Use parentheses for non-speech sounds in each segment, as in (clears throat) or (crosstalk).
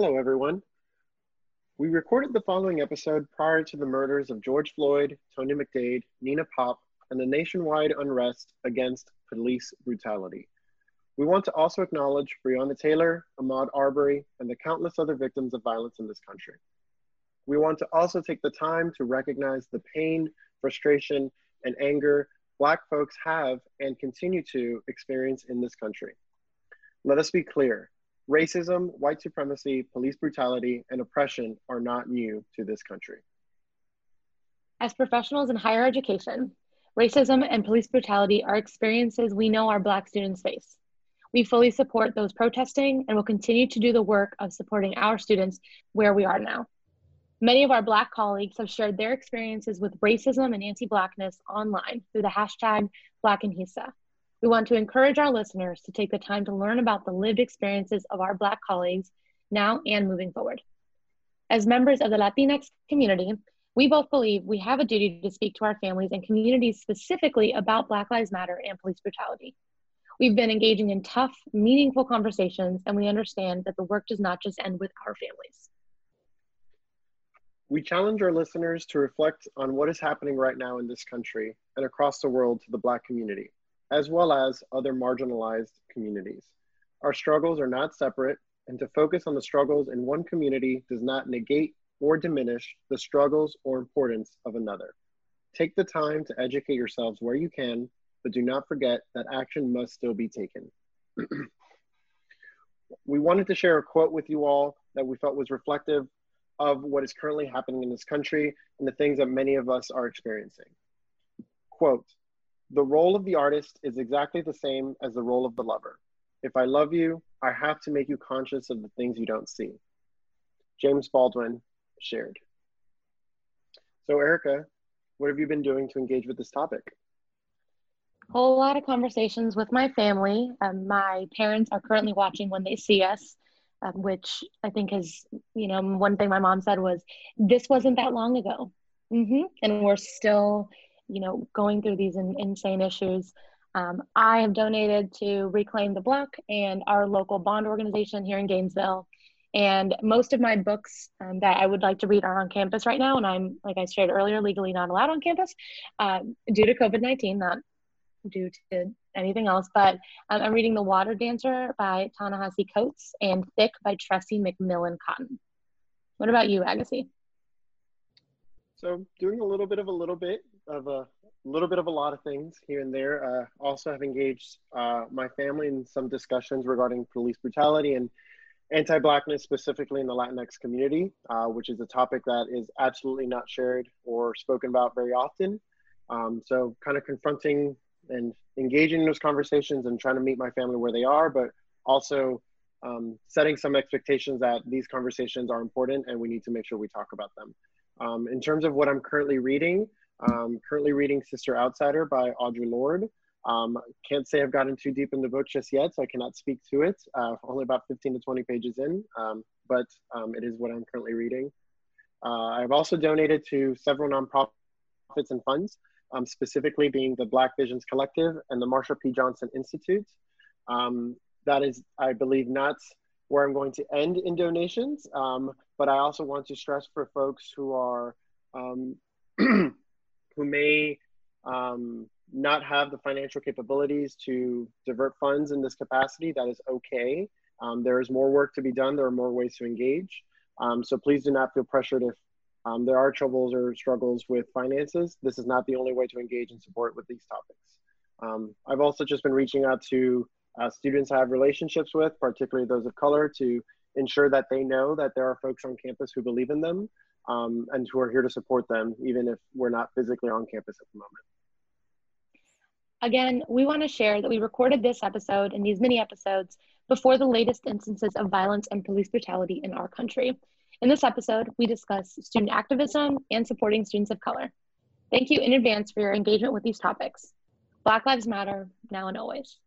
Hello, everyone. We recorded the following episode prior to the murders of George Floyd, Tony McDade, Nina Pop, and the nationwide unrest against police brutality. We want to also acknowledge Breonna Taylor, Ahmaud Arbery, and the countless other victims of violence in this country. We want to also take the time to recognize the pain, frustration, and anger Black folks have and continue to experience in this country. Let us be clear Racism, white supremacy, police brutality, and oppression are not new to this country. As professionals in higher education, racism and police brutality are experiences we know our Black students face. We fully support those protesting and will continue to do the work of supporting our students where we are now. Many of our Black colleagues have shared their experiences with racism and anti Blackness online through the hashtag Black Anhisa. We want to encourage our listeners to take the time to learn about the lived experiences of our Black colleagues now and moving forward. As members of the Latinx community, we both believe we have a duty to speak to our families and communities specifically about Black Lives Matter and police brutality. We've been engaging in tough, meaningful conversations, and we understand that the work does not just end with our families. We challenge our listeners to reflect on what is happening right now in this country and across the world to the Black community as well as other marginalized communities. Our struggles are not separate, and to focus on the struggles in one community does not negate or diminish the struggles or importance of another. Take the time to educate yourselves where you can, but do not forget that action must still be taken. (clears throat) we wanted to share a quote with you all that we felt was reflective of what is currently happening in this country and the things that many of us are experiencing. Quote, the role of the artist is exactly the same as the role of the lover. If I love you, I have to make you conscious of the things you don't see. James Baldwin shared. So, Erica, what have you been doing to engage with this topic? A whole lot of conversations with my family. Um, my parents are currently watching when they see us, um, which I think is, you know, one thing my mom said was, this wasn't that long ago. Mm-hmm. And we're still you know, going through these in, insane issues. Um, I have donated to Reclaim the Block and our local bond organization here in Gainesville. And most of my books um, that I would like to read are on campus right now. And I'm, like I shared earlier, legally not allowed on campus uh, due to COVID 19, not due to anything else. But um, I'm reading The Water Dancer by Ta-Nehisi Coates and Thick by Tressie McMillan Cottom. What about you, Agassi? So, doing a little bit of a little bit of a little bit of a lot of things here and there. Uh, also, have engaged uh, my family in some discussions regarding police brutality and anti-blackness, specifically in the Latinx community, uh, which is a topic that is absolutely not shared or spoken about very often. Um, so, kind of confronting and engaging in those conversations and trying to meet my family where they are, but also um, setting some expectations that these conversations are important and we need to make sure we talk about them. Um, in terms of what I'm currently reading, um, currently reading Sister Outsider by Audre Lorde. Um, can't say I've gotten too deep in the book just yet, so I cannot speak to it. Uh, only about 15 to 20 pages in, um, but um, it is what I'm currently reading. Uh, I've also donated to several nonprofits and funds, um, specifically being the Black Visions Collective and the Marsha P. Johnson Institute. Um, that is, I believe, not where I'm going to end in donations, but I also want to stress for folks who are (clears throat) who may um, not have the financial capabilities to divert funds in this capacity, that is okay. Um, there is more work to be done. There are more ways to engage. Um, so please do not feel pressured if um, there are troubles or struggles with finances. This is not the only way to engage and support with these topics. Um, I've also just been reaching out to uh, students I have relationships with, particularly those of color, to ensure that they know that there are folks on campus who believe in them um, and who are here to support them, even if we're not physically on campus at the moment. Again, we want to share that we recorded this episode and these mini episodes before the latest instances of violence and police brutality in our country. In this episode, we discuss student activism and supporting students of color. Thank you in advance for your engagement with these topics. Black Lives Matter, now and always.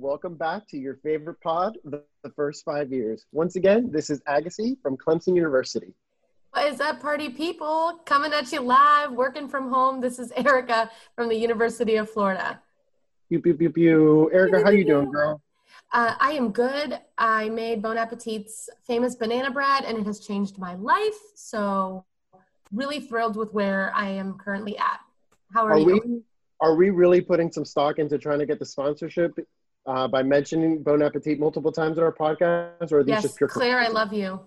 Welcome back to your favorite pod, the, the first five years. Once again, this is Agassi from Clemson University. What is up, party people? Coming at you live, working from home. This is Erica from the University of Florida. Pew, pew, pew, pew. Erica, how you doing, (laughs) girl? Uh, I am good. I made Bon Appetit's famous banana bread, and it has changed my life. So, really thrilled with where I am currently at. How are, Are you? we are we really putting some stock into trying to get the sponsorship uh, by mentioning Bon Appetit multiple times in our podcast, or are these yes, just pure? Claire, I love you.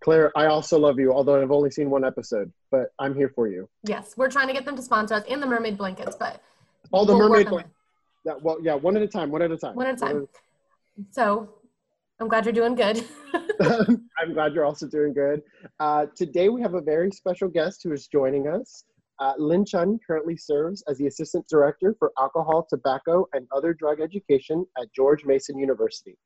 Claire, I also love you, although I've only seen one episode, but I'm here for you. Yes, we're trying to get them to sponsor us and the mermaid blankets, but All the we'll mermaid. One, yeah, well, yeah, one at a time. One at a time. One at a time. So I'm glad you're doing good. (laughs) (laughs) I'm glad you're also doing good. Uh, today we have a very special guest who is joining us. Uh, Lin Chun currently serves as the Assistant Director for Alcohol, Tobacco, and Other Drug Education at George Mason University.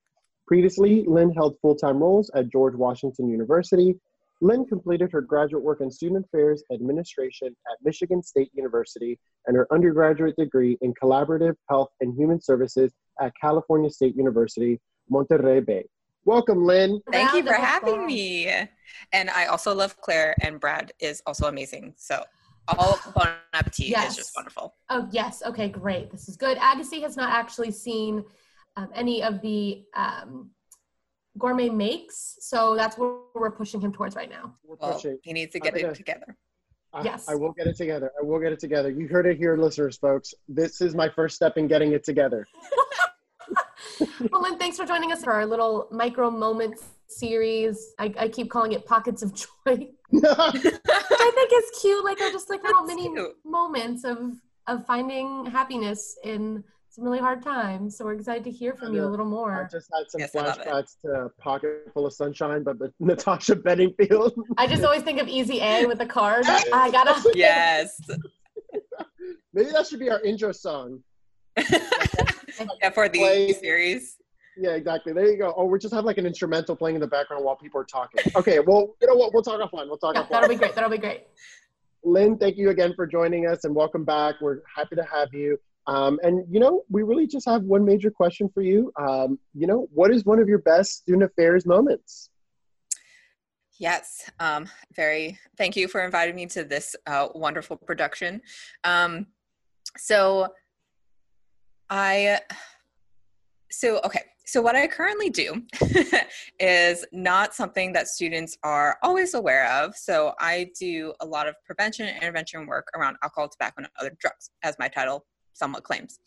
Previously, Lin held full-time roles at George Washington University. Lin completed her graduate work in Student Affairs Administration at Michigan State University and her undergraduate degree in Collaborative Health and Human Services at California State University, Monterey Bay. Welcome, Lin. Thank you for having applause. me. And I also love Claire, and Brad is also amazing. So, all Bon Appetit Yes. is just wonderful. Oh, yes. Okay, great. This is good. Agassi has not actually seen um, any of the um, gourmet makes, so that's what we're pushing him towards right now. We're Well, pushing. he needs to I'm get gonna- it together. I, Yes. I will get it together. I will get it together. You heard it here, listeners, folks. This is my first step in getting it together. (laughs) well, Lin, thanks for joining us for our little micro moments series. I, I keep calling it pockets of (laughs) joy, I think it's cute. Like they're just like little That's mini cute. moments of of finding happiness in some really hard times. So we're excited to hear from you a little more. I more. just had some Yes, I love it. flashbacks to Pocket Full of Sunshine, but with (laughs) Natasha Bedingfield. I just always think of Easy A with the card. (laughs) I gotta. Yes. Maybe that should be our intro song. Yeah, for the Play- series. Yeah, exactly. There you go. Oh, we just have like an instrumental playing in the background while people are talking. Okay, well, you know what? We'll talk offline. We'll talk Yeah, offline. that'll be great. That'll be great. Lin, thank you again for joining us and welcome back. We're happy to have you. Um, and, you know, we really just have one major question for you. Um, you know, what is one of your best student affairs moments? Yes, um, very. Thank you for inviting me to this uh, wonderful production. Um, so, I, so okay. So what I currently do (laughs) is not something that students are always aware of. So I do a lot of prevention and intervention work around alcohol, tobacco, and other drugs, as my title somewhat claims.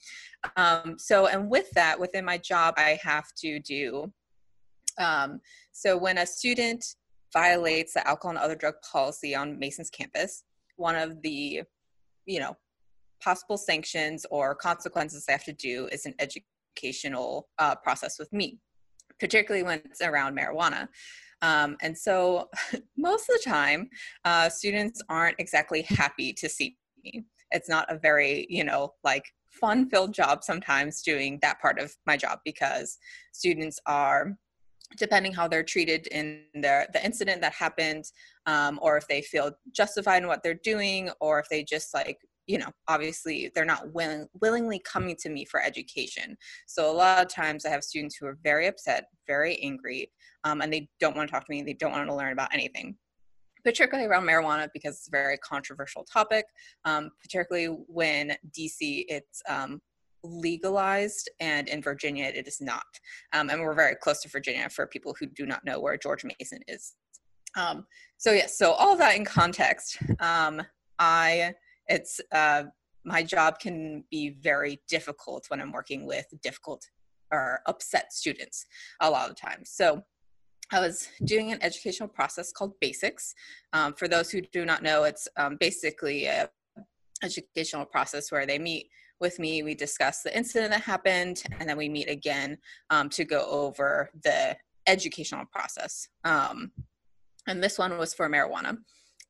Um, so, and with that, within my job, I have to do. Um, so when a student violates the alcohol and other drug policy on Mason's campus, one of the, you know, possible sanctions or consequences they have to do is an educational uh, process with me, particularly when it's around marijuana. Um, and so (laughs) most of the time, uh, students aren't exactly happy to see me. It's not a very, you know, like fun filled job sometimes doing that part of my job because students are depending how they're treated in their the incident that happened um, or if they feel justified in what they're doing or if they just like you know obviously they're not willing, willingly coming to me for education so a lot of times i have students who are very upset very angry um, and they don't want to talk to me they don't want to learn about anything particularly around marijuana because it's a very controversial topic um, particularly when dc it's um, legalized and in virginia it is not um, and we're very close to Virginia for people who do not know where George Mason is. Um, so yes, so all of that in context, um, I it's uh, my job can be very difficult when I'm working with difficult or upset students a lot of times. So I was doing an educational process called Basics. Um, for those who do not know, it's um, basically a educational process where they meet with me, we discuss the incident that happened, and then we meet again um, to go over the educational process. Um, and this one was for marijuana.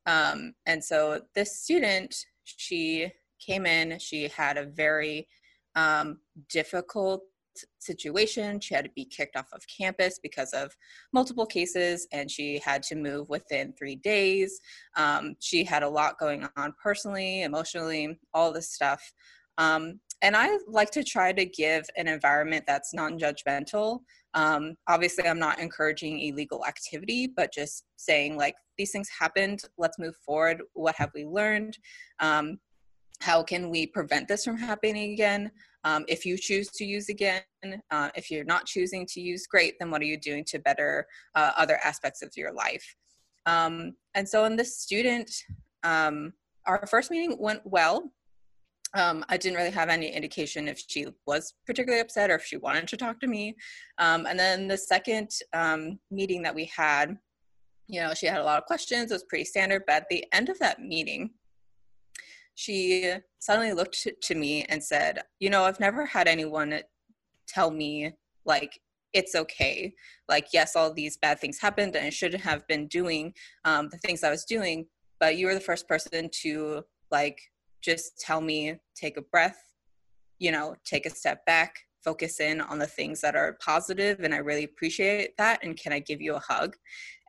Um, and so this student, she came in, she had a very um, difficult situation. She had to be kicked off of campus because of multiple cases, and she had to move within three days. Um, she had a lot going on personally, emotionally, all this stuff. Um, and I like to try to give an environment that's non judgmental. Um, obviously, I'm not encouraging illegal activity, but just saying, like, these things happened, let's move forward. What have we learned? Um, how can we prevent this from happening again? Um, if you choose to use again, uh, if you're not choosing to use, great, then what are you doing to better uh, other aspects of your life? Um, and so in this student, um, our first meeting went well. Um, I didn't really have any indication if she was particularly upset or if she wanted to talk to me. Um, and then the second um, meeting that we had, you know, she had a lot of questions. It was pretty standard. But at the end of that meeting, she suddenly looked to me and said, You know, I've never had anyone tell me, like, it's okay. Like, yes, all these bad things happened and I shouldn't have been doing um, the things I was doing, but you were the first person to, like, just tell me, take a breath, you know, take a step back, focus in on the things that are positive, and I really appreciate that. And can I give you a hug?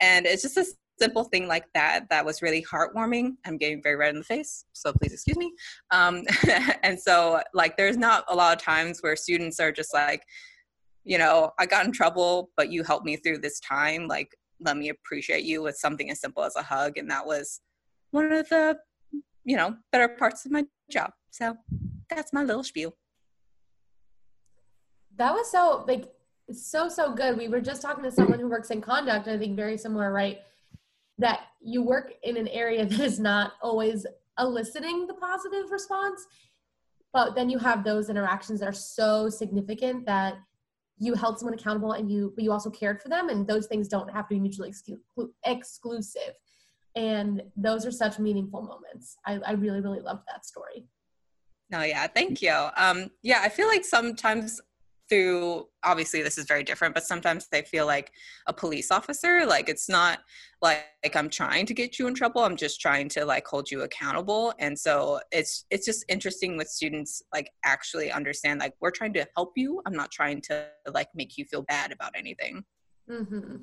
And it's just a simple thing like that that was really heartwarming. I'm getting very red in the face, so please excuse me. Um, (laughs) and so, like, there's not a lot of times where students are just like, you know, I got in trouble, but you helped me through this time. Like, let me appreciate you with something as simple as a hug. And that was one of the, you know, better parts of my job. So that's my little spiel. That was so, like, so, so good. We were just talking to someone who works in conduct, I think very similar, right? That you work in an area (laughs) that is not always eliciting the positive response, but then you have those interactions that are so significant that you held someone accountable and you but you also cared for them and those things don't have to be mutually exclu- exclusive and those are such meaningful moments. I, I really really loved that story. No yeah thank you. Um yeah i feel like sometimes through obviously this is very different but sometimes they feel like a police officer like it's not like, like i'm trying to get you in trouble i'm just trying to like hold you accountable. And so it's it's just interesting with students like actually understand like we're trying to help you i'm not trying to like make you feel bad about anything. Mm-hmm.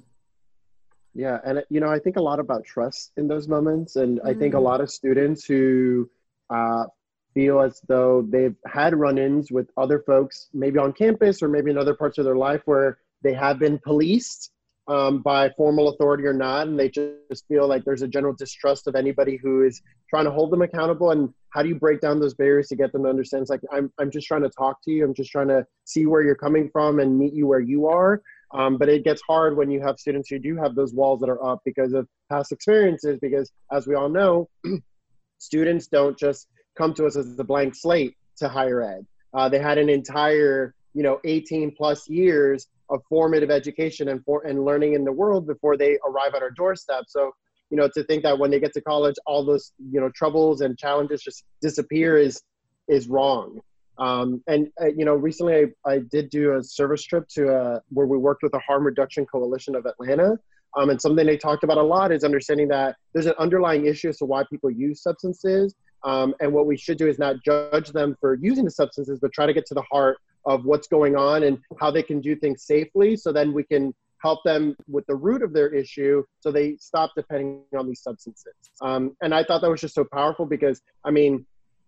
Yeah and you know i think a lot about trust in those moments and mm-hmm. i think a mm-hmm. lot of students who uh, feel as though they've had run-ins with other folks, maybe on campus or maybe in other parts of their life where they have been policed um, by formal authority or not, and they just feel like there's a general distrust of anybody who is trying to hold them accountable. And how do you break down those barriers to get them to understand? It's like I'm I'm just trying to talk to you. I'm just trying to see where you're coming from and meet you where you are. Um, but it gets hard when you have students who do have those walls that are up because of past experiences. Because as we all know, (clears throat) students don't just come to us as a blank slate to higher ed. Uh, they had an entire, you know, 18 plus years of formative education and for and learning in the world before they arrive at our doorstep. So, you know, to think that when they get to college, all those, you know, troubles and challenges just disappear is is wrong. Um, and uh, you know, recently I, I did do a service trip to uh, where we worked with the Harm Reduction Coalition of Atlanta. Um, and something they talked about a lot is understanding that there's an underlying issue as to why people use substances, um, and what we should do is not judge them for using the substances, but try to get to the heart of what's going on and how they can do things safely. So then we can help them with the root of their issue so they stop depending on these substances. Um, and I thought that was just so powerful because, I mean,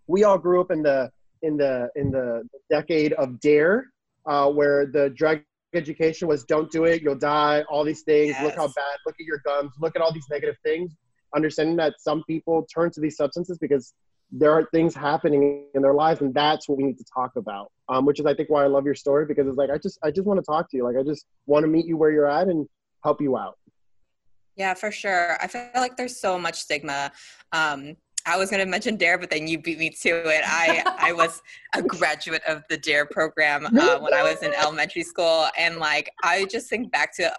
we all grew up in the in the in the decade of dare uh, where the drug education was don't do it you'll die all these things. Yes. look how bad look at your gums look at all these negative things. Understanding that some people turn to these substances because there are things happening in their lives and that's what we need to talk about um, which is i think why i love your story because it's like i just i just want to talk to you. Like i just want to meet you where you're at and help you out. Yeah for sure. I feel like there's so much stigma um, I was going to mention DARE, but then you beat me to it. I I was a graduate of the DARE program (laughs) uh, when I was in elementary school, and like I just think back to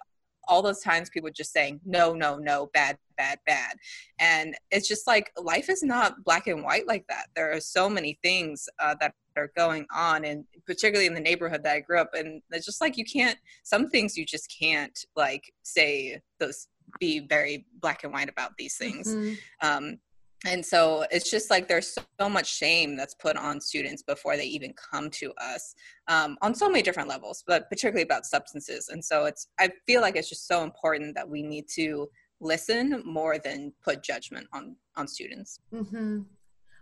all those times people just saying no no no bad bad bad and it's just like life is not black and white like that there are so many things uh, that are going on and particularly in the neighborhood that i grew up in it's just like you can't some things you just can't like say those be very black and white about these things mm-hmm. um, and so it's just like there's so much shame that's put on students before they even come to us um, on so many different levels but particularly about substances. And so it's i feel like it's just so important that we need to listen more than put judgment on on students. Mm-hmm.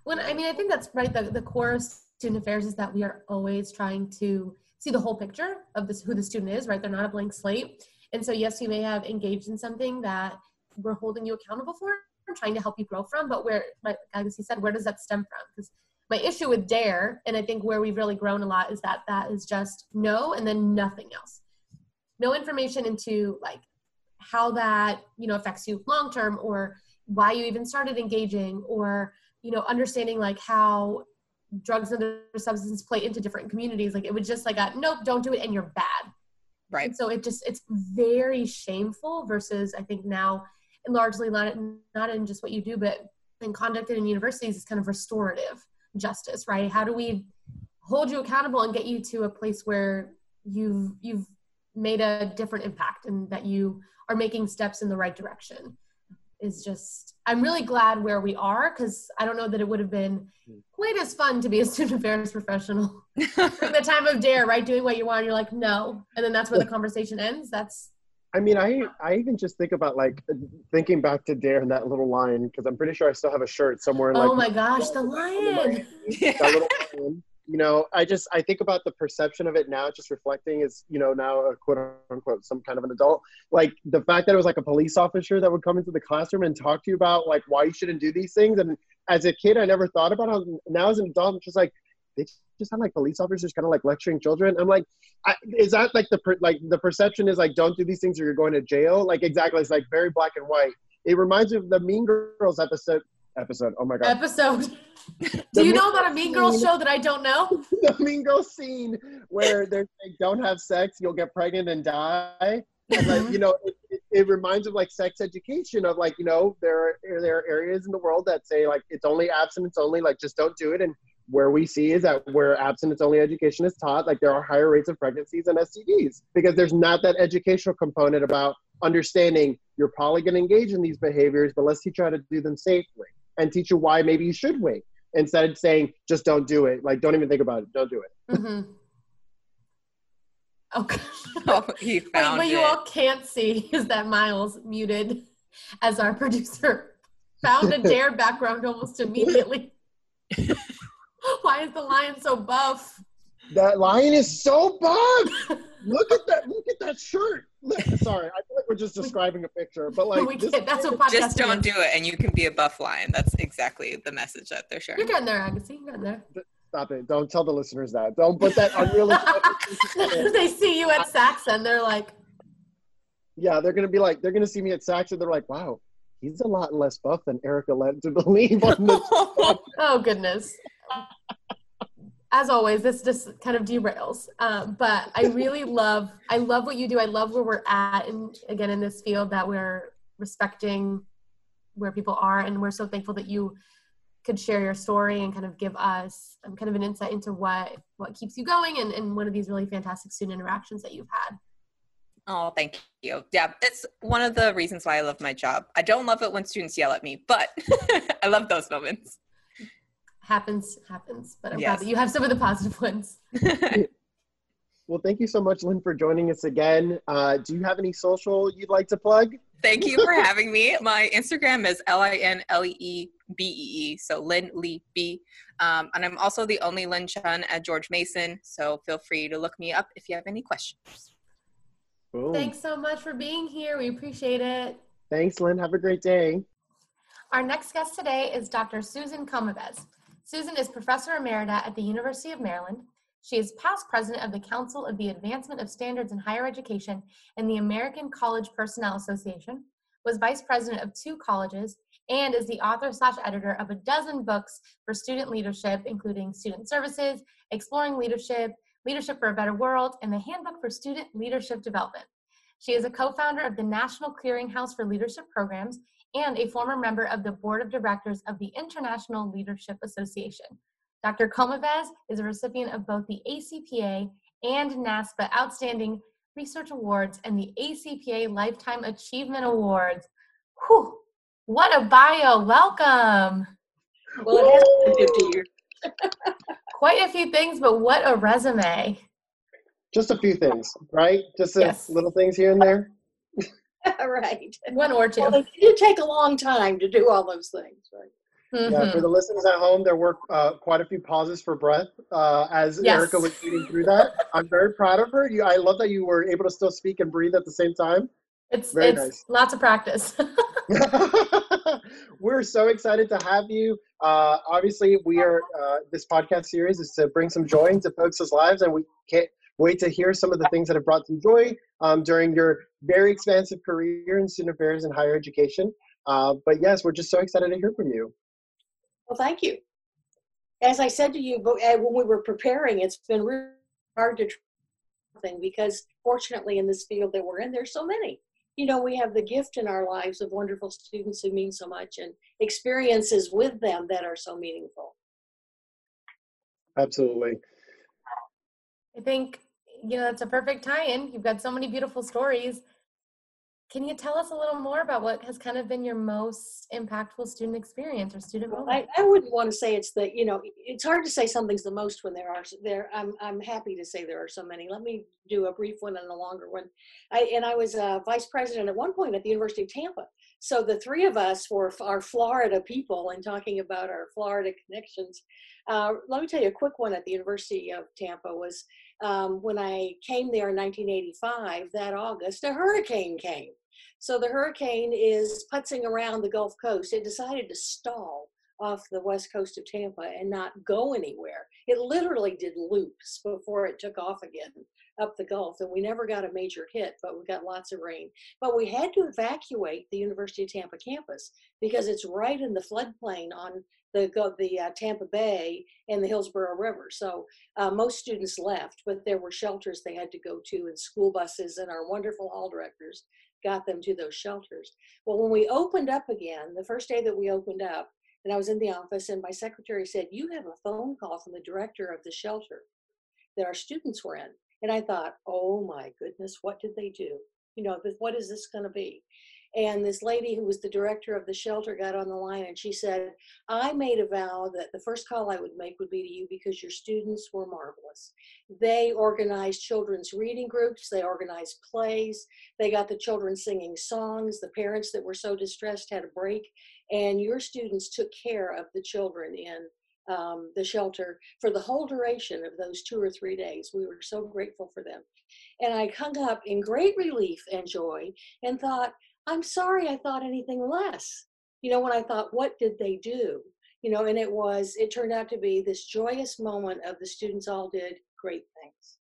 well i mean i think that's right the, the core of student affairs is that we are always trying to see the whole picture of this who the student is right? They're not a blank slate. And so yes you may have engaged in something that we're holding you accountable for trying to help you grow from, but where, like as he said, where does that stem from? Because my issue with dare and i think where we've really grown a lot is that that is just no and then nothing else no information into like how that you know affects you long term or why you even started engaging or you know understanding like how drugs and other substances play into different communities like it was just like a nope don't do it and you're bad Right. and so it just it's very shameful versus I think now largely not not in just what you do, but in conducted in universities is kind of restorative justice, right? How do we hold you accountable and get you to a place where you've you've made a different impact and that you are making steps in the right direction is just I'm really glad where we are because I don't know that it would have been quite as fun to be a student affairs professional (laughs) during the time of dare, right? Doing what you want, you're like, no. And then that's where the conversation ends. That's I mean, I I even just think about like thinking back to Dare and that little lion because I'm pretty sure I still have a shirt somewhere. In, Like oh my gosh, the lion. (laughs) that little lion. You know, I just I think about the perception of it now, just reflecting as you know now a quote unquote some kind of an adult. Like the fact that it was like a police officer that would come into the classroom and talk to you about like why you shouldn't do these things. And as a kid, I never thought about it. Now as an adult, I'm just like they just sound like police officers, kind of like lecturing children. I'm like, I, is that like the per, like the perception is like don't do these things or you're going to jail? Like exactly, it's like very black and white. It reminds me of the Mean Girls episode. Episode. Oh my god. Episode. The Do you Mean know about a Mean Girls show that I don't know? (laughs) the Mean Girls scene where they're like, don't have sex, you'll get pregnant and die. And like, mm-hmm. you know, it, it, it reminds of like sex education of like, you know, there are, there are areas in the world that say like it's only abstinence only, like just don't do it. And where we see is that where abstinence only education is taught, like there are higher rates of pregnancies and STDs because there's not that educational component about understanding you're probably going to engage in these behaviors, but let's teach you how to do them safely and teach you why maybe you should wait instead of saying just don't do it. Like don't even think about it. Don't do it. hmm (laughs) Okay. oh, he Wait, found what it. you all can't see is that Miles muted as our producer (laughs) found a dare background almost immediately. (laughs) (laughs) Why is the lion so buff? That lion is so buff. (laughs) Look at that. Look at that shirt. Look, sorry, I feel like we're just describing a picture, but like we can't, that's what podcast Just don't is. do it, and you can be a buff lion. That's exactly the message that they're sharing. You're getting there, Agassi. You're getting there. Stop it. Don't tell the listeners that. Don't put that unrealistic. (laughs) they see you at Saks and they're like, yeah, they're gonna be like, they're gonna see me at Saks and they're like, wow, he's a lot less buff than Erica led to believe on this. oh goodness. As always, this just kind of derails. Um, but I really (laughs) love, I love what you do. I love where we're at, and again in this field that we're respecting where people are, and we're so thankful that you could share your story and kind of give us um, kind of an insight into what what keeps you going, and, and one of these really fantastic student interactions that you've had. Oh, thank you. Yeah, it's one of the reasons why I love my job. I don't love it when students yell at me, but (laughs) I love those moments. Happens, happens. But I'm Yes. glad that you have some of the positive ones. (laughs) Well, thank you so much, Lin, for joining us again. Uh, do you have any social you'd like to plug? Thank you for having me. My Instagram is L I N L E E B E E, so Lin Lee B. Um, and I'm also the only Lin Chun at George Mason, so feel free to look me up if you have any questions. Boom. Thanks so much for being here. We appreciate it. Thanks, Lin. Have a great day. Our next guest today is Dr. Susan Komives. Susan is Professor Emerita at the University of Maryland. She is past president of the Council of the Advancement of Standards in Higher Education and the American College Personnel Association, was vice president of two colleges, and is the author slash editor of a dozen books for student leadership, including Student Services, Exploring Leadership, Leadership for a Better World, and the Handbook for Student Leadership Development. She is a co-founder of the National Clearinghouse for Leadership Programs and a former member of the board of directors of the International Leadership Association. Dr. Komives is a recipient of both the ACPA and NASPA Outstanding Research Awards and the ACPA Lifetime Achievement Awards. Whew, what a bio! Welcome. Well, it has been 50 years. (laughs) Quite a few things, but what a resume. Just a few things, right? Just a Yes. little things here and there. (laughs) right. One or two. Well, it did take a long time to do all those things, right? Yeah, for the listeners at home, there were uh, quite a few pauses for breath uh, as Yes. Erica was reading through that. I'm very proud of her. You, I love that you were able to still speak and breathe at the same time. It's Very it's nice. lots of practice. (laughs) (laughs) We're so excited to have you. Uh, obviously, we are uh, this podcast series is to bring some joy into folks' lives, and we can't wait to hear some of the things that have brought some joy um, during your very expansive career in student affairs and higher education. Uh, but yes, we're just so excited to hear from you. Well, thank you. As I said to you uh, when we were preparing, it's been really hard to thing because fortunately in this field that we're in, there's so many. You know, we have the gift in our lives of wonderful students who mean so much and experiences with them that are so meaningful. Absolutely. I think, you know, that's a perfect tie in. You've got so many beautiful stories. Can you tell us a little more about what has kind of been your most impactful student experience or student moment? I, I wouldn't want to say it's the, you know, it's hard to say something's the most when there are, there, I'm, I'm happy to say there are so many. Let me do a brief one and a longer one. I, and I was uh, vice president at one point at the University of Tampa. So the three of us were our Florida people and talking about our Florida connections. Uh, let me tell you a quick one at the University of Tampa was um, when I came there in 1985, that August, a hurricane came. So the hurricane is putzing around the Gulf Coast. It decided to stall off the west coast of Tampa and not go anywhere. It literally did loops before it took off again up the Gulf, and we never got a major hit, but we got lots of rain. But we had to evacuate the University of Tampa campus because it's right in the floodplain on the the uh, Tampa Bay and the Hillsborough River. So uh, most students left, but there were shelters they had to go to, and school buses, and our wonderful hall directors got them to those shelters. Well, when we opened up again, the first day that we opened up, and I was in the office, and my secretary said, You have a phone call from the director of the shelter that our students were in. And I thought, Oh my goodness, what did they do? You know, what is this going to be? And this lady who was the director of the shelter got on the line and she said, I made a vow that the first call I would make would be to you because your students were marvelous. They organized children's reading groups, they organized plays, they got the children singing songs. The parents that were so distressed had a break, and your students took care of the children in um, the shelter for the whole duration of those two or three days. We were so grateful for them. And I hung up in great relief and joy and thought, I'm sorry I thought anything less. You know, when I thought, what did they do? You know, and it was, it turned out to be this joyous moment of the students all did great things.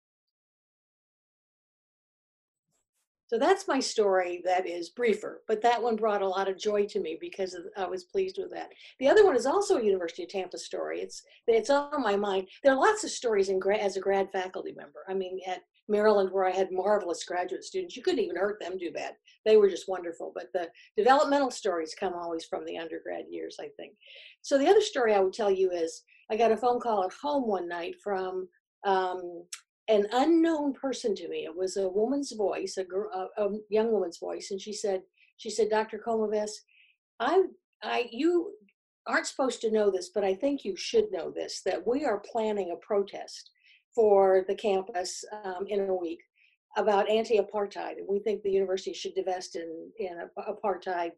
So that's my story that is briefer, but that one brought a lot of joy to me because I was pleased with that. The other one is also a University of Tampa story. It's it's on my mind. There are lots of stories in gra- as a grad faculty member. I mean, at Maryland, where I had marvelous graduate students, you couldn't even hurt them do bad. They were just wonderful. But the developmental stories come always from the undergrad years, I think. So the other story I would tell you is I got a phone call at home one night from um, an unknown person to me. It was a woman's voice, a, girl, a, a young woman's voice, and she said, "She said, Dr. Komives, I, I, you aren't supposed to know this, but I think you should know this: that we are planning a protest for the campus um, in a week about anti-apartheid, and we think the university should divest in in apartheid."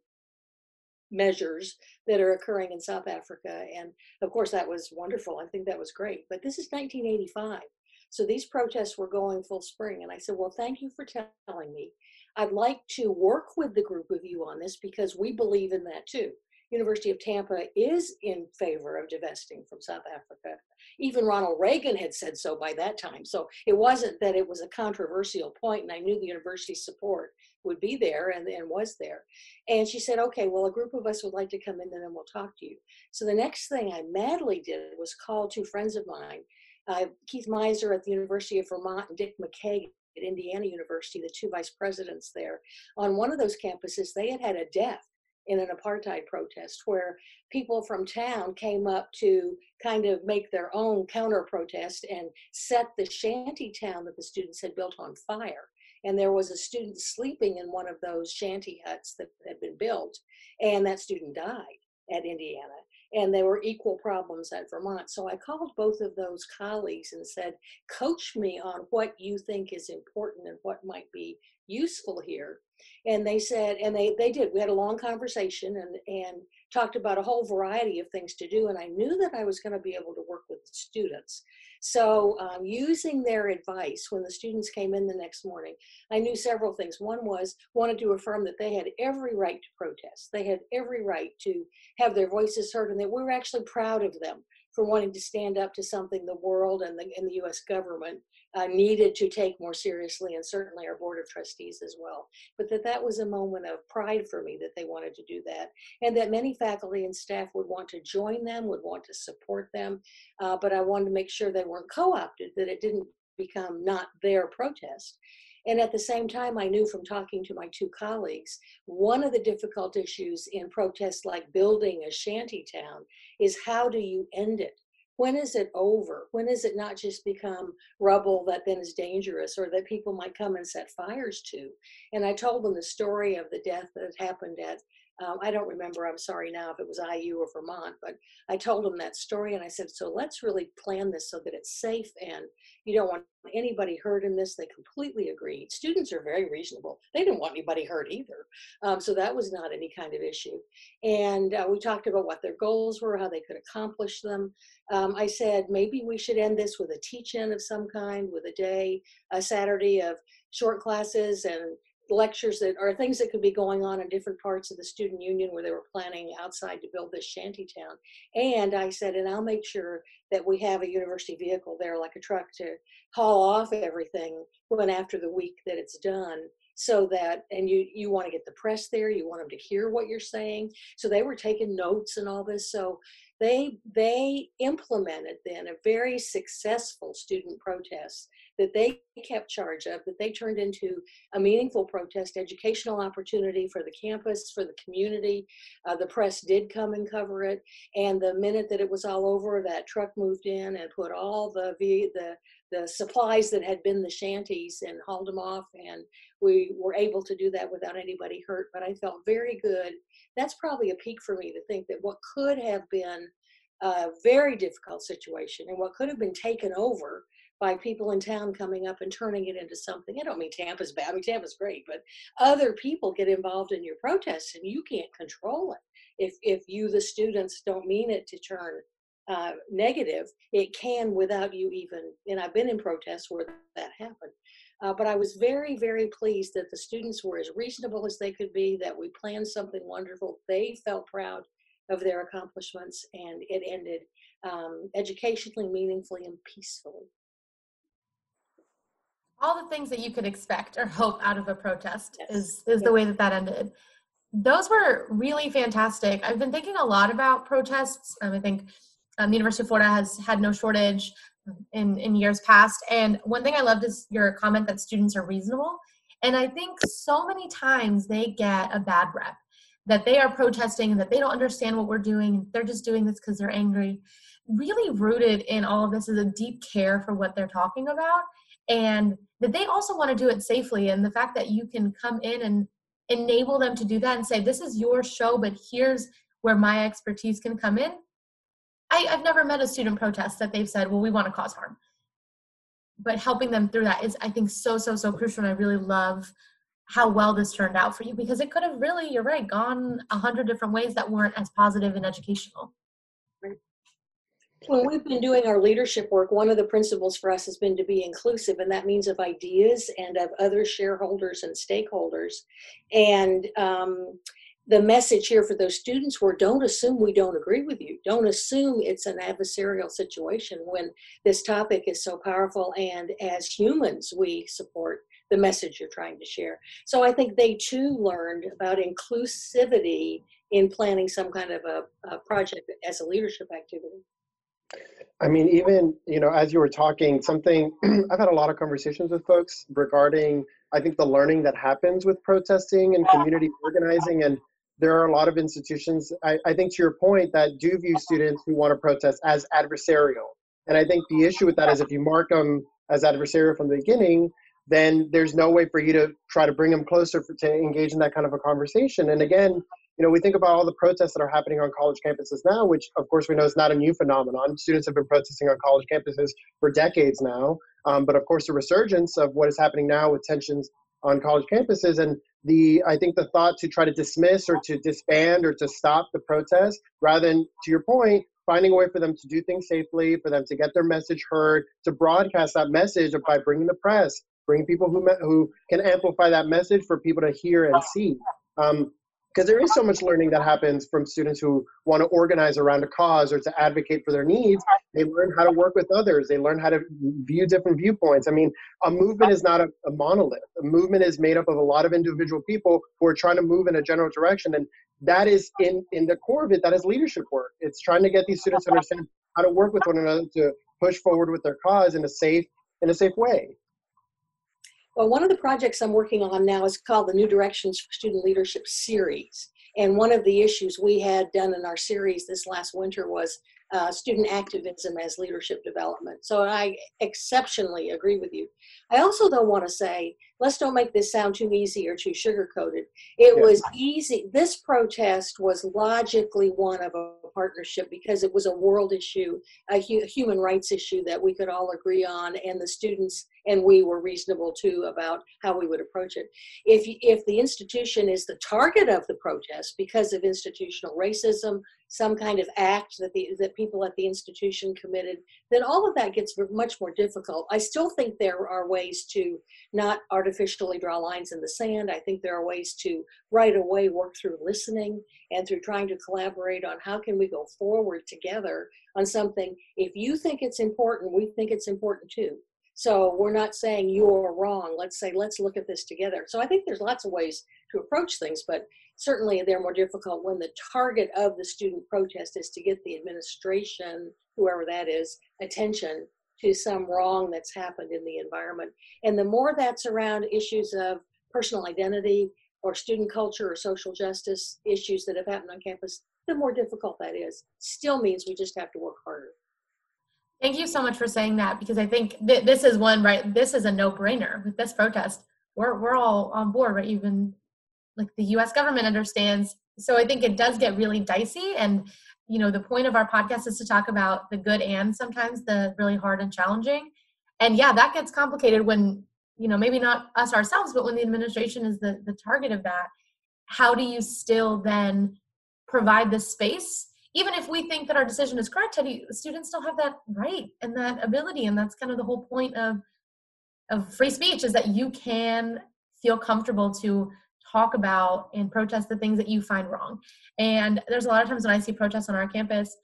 measures that are occurring in South Africa. And of course, that was wonderful. I think that was great. But this is 1985. So these protests were going full spring. And I said, Well, thank you for telling me. I'd like to work with the group of you on this because we believe in that too. University of Tampa is in favor of divesting from South Africa. Even Ronald Reagan had said so by that time. So it wasn't that it was a controversial point, and I knew the university's support would be there and, and was there. And she said, okay, well, a group of us would like to come in and then we'll talk to you. So the next thing I madly did was call two friends of mine, uh, Keith Miser at the University of Vermont and Dick McKay at Indiana University, the two vice presidents there. On one of those campuses, they had had a death in an apartheid protest where people from town came up to kind of make their own counter protest and set the shanty town that the students had built on fire and there was a student sleeping in one of those shanty huts that had been built, and that student died at Indiana. And there were equal problems at Vermont. So I called both of those colleagues and said, Coach me on what you think is important and what might be useful here. And they said, and they, they did. We had a long conversation and, and talked about a whole variety of things to do. And I knew that I was going to be able to work with the students. So, um, using their advice when the students came in the next morning, I knew several things. One was wanted to affirm that they had every right to protest. They had every right to have their voices heard, and that we were actually proud of them for wanting to stand up to something the world and the, and the U.S. government uh, needed to take more seriously, and certainly our board of trustees as well. But that that was a moment of pride for me that they wanted to do that, and that many faculty and staff would want to join them, would want to support them. Uh, but I wanted to make sure they weren't co-opted, that it didn't become not their protest. And at the same time, I knew from talking to my two colleagues, one of the difficult issues in protests like building a shanty town is how do you end it? When is it over? When does it not just become rubble that then is dangerous or that people might come and set fires to? And I told them the story of the death that happened at um, I don't remember, I'm sorry now if it was IU or Vermont, but I told them that story and I said, so let's really plan this so that it's safe and you don't want anybody hurt in this. They completely agreed. Students are very reasonable. They didn't want anybody hurt either. Um, so that was not any kind of issue. And uh, we talked about what their goals were, how they could accomplish them. Um, I said, maybe we should end this with a teach-in of some kind, with a day, a Saturday of short classes and lectures that are things that could be going on in different parts of the student union where they were planning outside to build this shanty town. And I said, and I'll make sure that we have a university vehicle there, like a truck, to haul off everything when after the week that it's done so that and you you want to get the press there you want them to hear what you're saying so they were taking notes and all this so they they implemented then a very successful student protest that they kept charge of that they turned into a meaningful protest educational opportunity for the campus for the community. Uh, the press did come and cover it and the minute that it was all over that truck moved in and put all the the the supplies that had been the shanties and hauled them off and we were able to do that without anybody hurt but i felt very good. That's probably a peak for me to think that what could have been a very difficult situation and what could have been taken over by people in town coming up and turning it into something. I don't mean Tampa's bad. I mean Tampa's great, but other people get involved in your protests and you can't control it. If if you the students don't mean it to turn uh, negative, it can without you even. And I've been in protests where that happened. Uh, but I was very, very pleased that the students were as reasonable as they could be, that we planned something wonderful. They felt proud of their accomplishments, and it ended um, educationally, meaningfully, and peacefully. All the things that you could expect or hope out of a protest yes. is, is yes. the way that that ended. Those were really fantastic. I've been thinking a lot about protests. Um, I think um, the University of Florida has had no shortage in, in years past. And one thing I loved is your comment that students are reasonable. And I think so many times they get a bad rep that they are protesting, and that they don't understand what we're doing, they're just doing this because they're angry. Really rooted in all of this is a deep care for what they're talking about, and that they also want to do it safely. And the fact that you can come in and enable them to do that and say, This is your show, but here's where my expertise can come in I, I've never met a student protest that they've said, well, we want to cause harm. But helping them through that is, I think, so, so, so crucial. And I really love how well this turned out for you because it could have really, you're right, gone a hundred different ways that weren't as positive and educational. When we've been doing our leadership work, one of the principles for us has been to be inclusive, and that means of ideas and of other shareholders and stakeholders. And um, the message here for those students were don't assume we don't agree with you. Don't assume it's an adversarial situation when this topic is so powerful and as humans we support the message you're trying to share. So I think they too learned about inclusivity in planning some kind of a, a project as a leadership activity. I mean, even, you know, as you were talking, something (clears throat) I've had a lot of conversations with folks regarding, I think, the learning that happens with protesting and community organizing. And there are a lot of institutions, I, I think to your point, that do view students who want to protest as adversarial. And I think the issue with that is if you mark them as adversarial from the beginning, then there's no way for you to try to bring them closer for, to engage in that kind of a conversation. And again, you know, we think about all the protests that are happening on college campuses now, which of course we know is not a new phenomenon. Students have been protesting on college campuses for decades now. Um, but of course, the resurgence of what is happening now with tensions on college campuses and the i think the thought to try to dismiss or to disband or to stop the protest rather than to your point finding a way for them to do things safely, for them to get their message heard, to broadcast that message by bringing the press, bringing people who who can amplify that message for people to hear and see. Um, because there is so much learning that happens from students who want to organize around a cause or to advocate for their needs. They learn how to work with others. They learn how to view different viewpoints. I mean, a movement is not a, a monolith. A movement is made up of a lot of individual people who are trying to move in a general direction. And that is in, in the core of it, that is leadership work. It's trying to get these students to understand how to work with one another to push forward with their cause in a safe, in a safe way. Well, one of the projects I'm working on now is called the New Directions for Student Leadership Series. And one of the issues we had done in our series this last winter was uh, student activism as leadership development. So I exceptionally agree with you. I also though want to say, let's don't make this sound too easy or too sugar coated. It yeah. was easy. This protest was logically one of a partnership because it was a world issue, a hu- human rights issue that we could all agree on, and the students and we were reasonable too about how we would approach it. If if the institution is the target of the protest because of institutional racism, some kind of act that the that people at the institution committed, then all of that gets much more difficult. I still think there are ways to not artificially draw lines in the sand. I think there are ways to right away work through listening and through trying to collaborate on how can we go forward together on something. If you think it's important, we think it's important too. So we're not saying you're wrong. Let's say, let's look at this together. So I think there's lots of ways to approach things, but certainly they're more difficult when the target of the student protest is to get the administration, whoever that is, attention to some wrong that's happened in the environment. And the more that's around issues of personal identity or student culture or social justice issues that have happened on campus, the more difficult that is. Still means we just have to work harder. Thank you so much for saying that because I think th- this is one right. This is a no-brainer with this protest. We're we're all on board, right? Even like the U.S. government understands. So I think it does get really dicey, and you know the point of our podcast is to talk about the good and sometimes the really hard and challenging. And yeah, that gets complicated when you know maybe not us ourselves, but when the administration is the the target of that. How do you still then provide the space even if we think that our decision is correct, Teddy, students still have that right and that ability. And that's kind of the whole point of, of free speech is that you can feel comfortable to talk about and protest the things that you find wrong. And there's a lot of times when I see protests on our campus,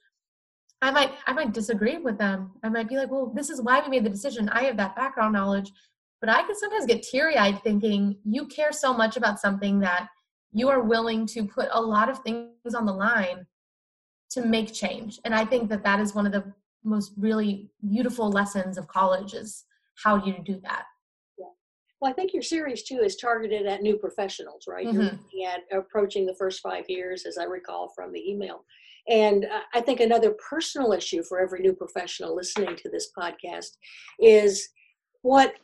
I might I might disagree with them. I might be like, well, this is why we made the decision. I have that background knowledge. But I can sometimes get teary-eyed thinking you care so much about something that you are willing to put a lot of things on the line to make change. And I think that that is one of the most really beautiful lessons of college is how you do that. Well, I think your series too is targeted at new professionals, right? Mm-hmm. You're looking at approaching the first five years, as I recall from the email. And I think another personal issue for every new professional listening to this podcast is what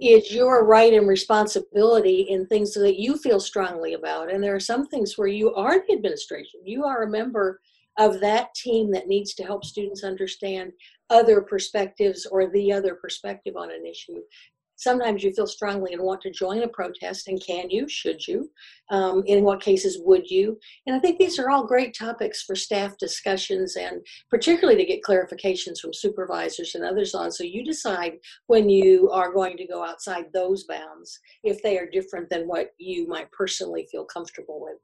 is your right and responsibility in things that you feel strongly about. And there are some things where you are the administration, you are a member of that team that needs to help students understand other perspectives or the other perspective on an issue. Sometimes you feel strongly and want to join a protest, and can you? Should you? Um, in what cases would you? And I think these are all great topics for staff discussions and particularly to get clarifications from supervisors and others on. So you decide when you are going to go outside those bounds if they are different than what you might personally feel comfortable with.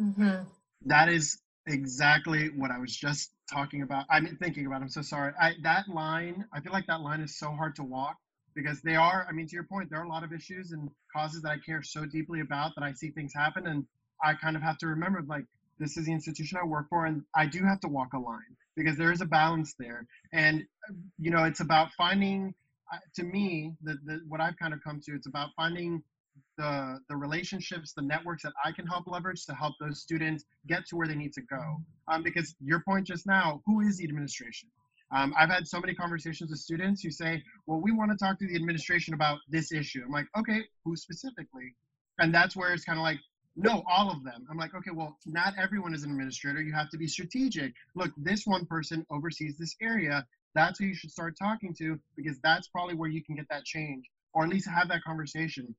Mm-hmm. That is exactly what I was just talking about. I mean, thinking about. I'm so sorry. I, that line, I feel like that line is so hard to walk because they are. I mean, to your point, there are a lot of issues and causes that I care so deeply about that I see things happen, and I kind of have to remember like this is the institution I work for, and I do have to walk a line because there is a balance there, and you know, it's about finding. Uh, to me, the, the what I've kind of come to, it's about finding the the relationships, the networks that I can help leverage to help those students get to where they need to go. Um, because your point just now, who is the administration? Um, I've had so many conversations with students who say, "Well, we want to talk to the administration about this issue." I'm like, "Okay, who specifically?" And that's where it's kind of like, "No, all of them." I'm like, "Okay, well, not everyone is an administrator. You have to be strategic. Look, this one person oversees this area. That's who you should start talking to because that's probably where you can get that change, or at least have that conversation."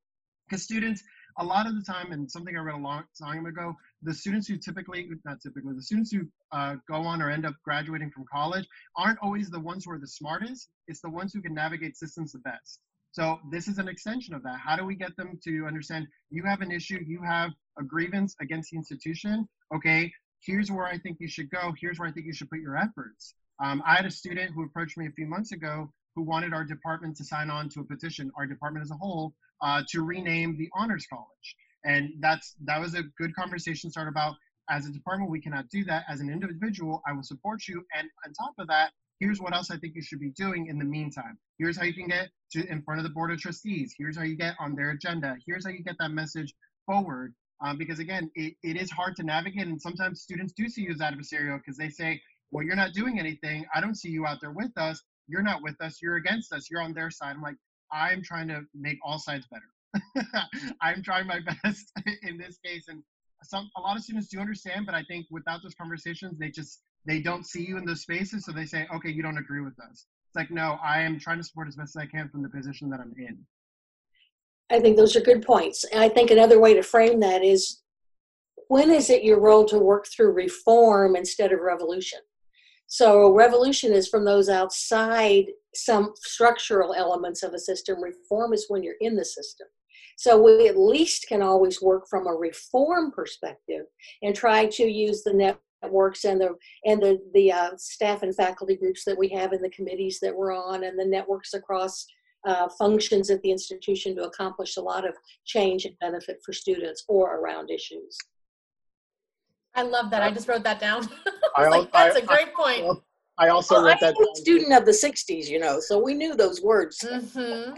because students a lot of the time, and something I read a long time ago, the students who typically, not typically, the students who uh, go on or end up graduating from college aren't always the ones who are the smartest. It's the ones who can navigate systems the best. So this is an extension of that. How do we get them to understand you have an issue, you have a grievance against the institution? Okay, here's where I think you should go. Here's where I think you should put your efforts. Um, I had a student who approached me a few months ago who wanted our department to sign on to a petition, our department as a whole, uh, to rename the Honors College. And that's that was a good conversation start about as a department, we cannot do that. As an individual, I will support you. And on top of that, here's what else I think you should be doing in the meantime. Here's how you can get to in front of the board of trustees. Here's how you get on their agenda. Here's how you get that message forward. Um, because again, it, it is hard to navigate, and sometimes students do see you as adversarial because they say, "Well, you're not doing anything. I don't see you out there with us. You're not with us. You're against us. You're on their side." I'm like, I'm trying to make all sides better. (laughs) I'm trying my (laughs) best in this case, and some a lot of students do understand, but I think without those conversations, they just they don't see you in those spaces, so they say, "Okay, you don't agree with us." It's like, no, I am trying to support as best as I can from the position that I'm in. I think those are good points. And I think another way to frame that is when is it your role to work through reform instead of revolution? So, revolution is from those outside some structural elements of a system. Reform is when you're in the system. So, we at least can always work from a reform perspective and try to use the networks and the and the the uh, staff and faculty groups that we have in the committees that we're on and the networks across uh, functions at the institution to accomplish a lot of change and benefit for students or around issues. I love that. I just wrote that down. (laughs) I was like, that's I, a great I, point. I also well, wrote that down. student of the 60s, you know, so we knew those words. Mm-hmm.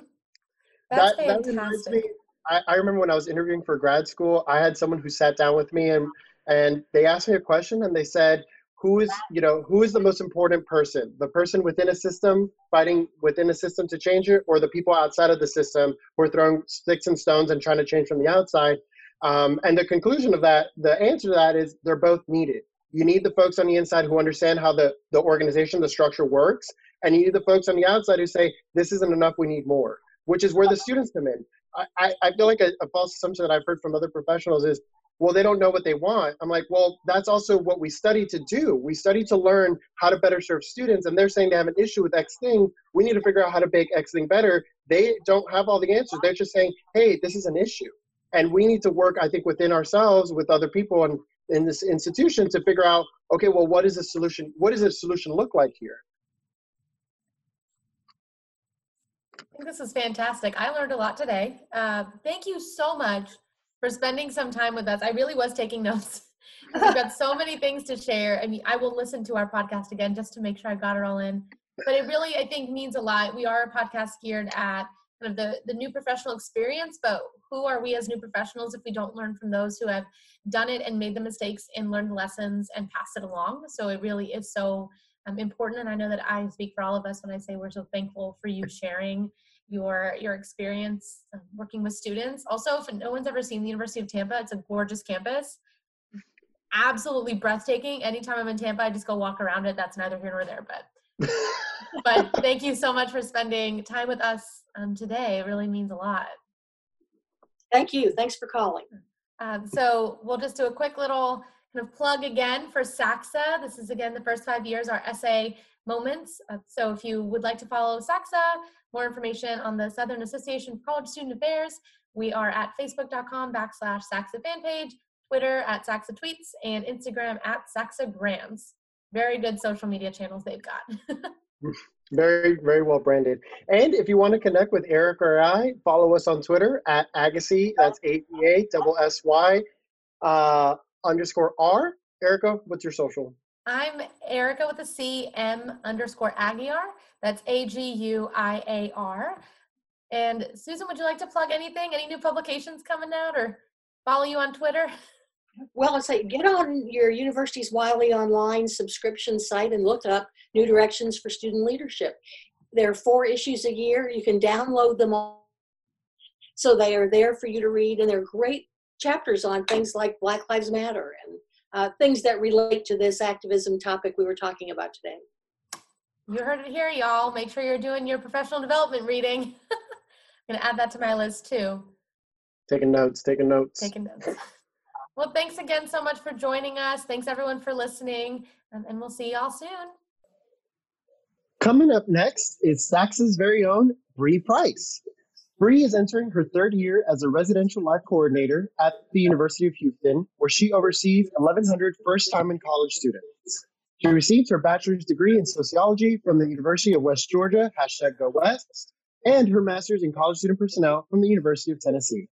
That's that, fantastic. That me, I, I remember when I was interviewing for grad school, I had someone who sat down with me and and they asked me a question and they said, who is you know who is the most important person the person within a system fighting within a system to change it or the people outside of the system who are throwing sticks and stones and trying to change from the outside um, and the conclusion of that the answer to that is they're both needed you need the folks on the inside who understand how the, the organization the structure works and you need the folks on the outside who say this isn't enough we need more which is where the students come in i, I feel like a, a false assumption that i've heard from other professionals is well, they don't know what they want. I'm like, well, that's also what we study to do. We study to learn how to better serve students, and they're saying they have an issue with X thing. We need to figure out how to make X thing better. They don't have all the answers. They're just saying, hey, this is an issue. And we need to work, I think, within ourselves, with other people and in this institution to figure out, okay, well, what is the solution? What does a solution look like here? I think this is fantastic. I learned a lot today. Uh, thank you so much for spending some time with us. I really was taking (laughs) notes. We've got so (laughs) many things to share. I mean, I will listen to our podcast again just to make sure I got it all in. But it really, I think, means a lot. We are a podcast geared at kind of the, the new professional experience, but who are we as new professionals if we don't learn from those who have done it and made the mistakes and learned the lessons and pass it along? So it really is so um, important. And I know that I speak for all of us when I say we're so thankful for you sharing your your experience working with students. Also, if no one's ever seen the University of Tampa, it's a gorgeous campus. Absolutely breathtaking. Anytime I'm in Tampa, I just go walk around it. That's neither here nor there, but but thank you so much for spending time with us um, today. It really means a lot. Thank you. Thanks for calling. Um, so we'll just do a quick little kind of plug again for SACSA. This is again the first five years, our SA moments. Uh, so if you would like to follow SACSA, more information on the Southern Association for College Student Affairs, we are at facebook.com backslash SACSA fan page, Twitter at SACSA tweets, and Instagram at SACSA grams. Very good social media channels they've got. (laughs) very, very well branded. And if you want to connect with Eric or I, follow us on Twitter at Agassi, that's A-P-A double S-Y uh, underscore R. Erica, what's your social? I'm Erica with a C M underscore Aguiar. That's A G U I A R. And Susan, would you like to plug anything? Any new publications coming out or follow you on Twitter? (laughs) Well, I say get on your university's Wiley Online subscription site and look up New Directions for Student Leadership. There are four issues a year. You can download them all. So they are there for you to read, and they're great chapters on things like Black Lives Matter and uh, things that relate to this activism topic we were talking about today. You heard it here, y'all. Make sure you're doing your professional development reading. (laughs) I'm going to add that to my list too. Taking notes, taking notes. Taking notes. (laughs) Well, thanks again so much for joining us. Thanks everyone for listening, and, and we'll see y'all soon. Coming up next is SACSA's very own Bri Price. Bri is entering her third year as a residential life coordinator at the University of Houston, where she oversees 1,100 first time in college students. She received her bachelor's degree in sociology from the University of West Georgia, hashtag go West, and her master's in college student personnel from the University of Tennessee.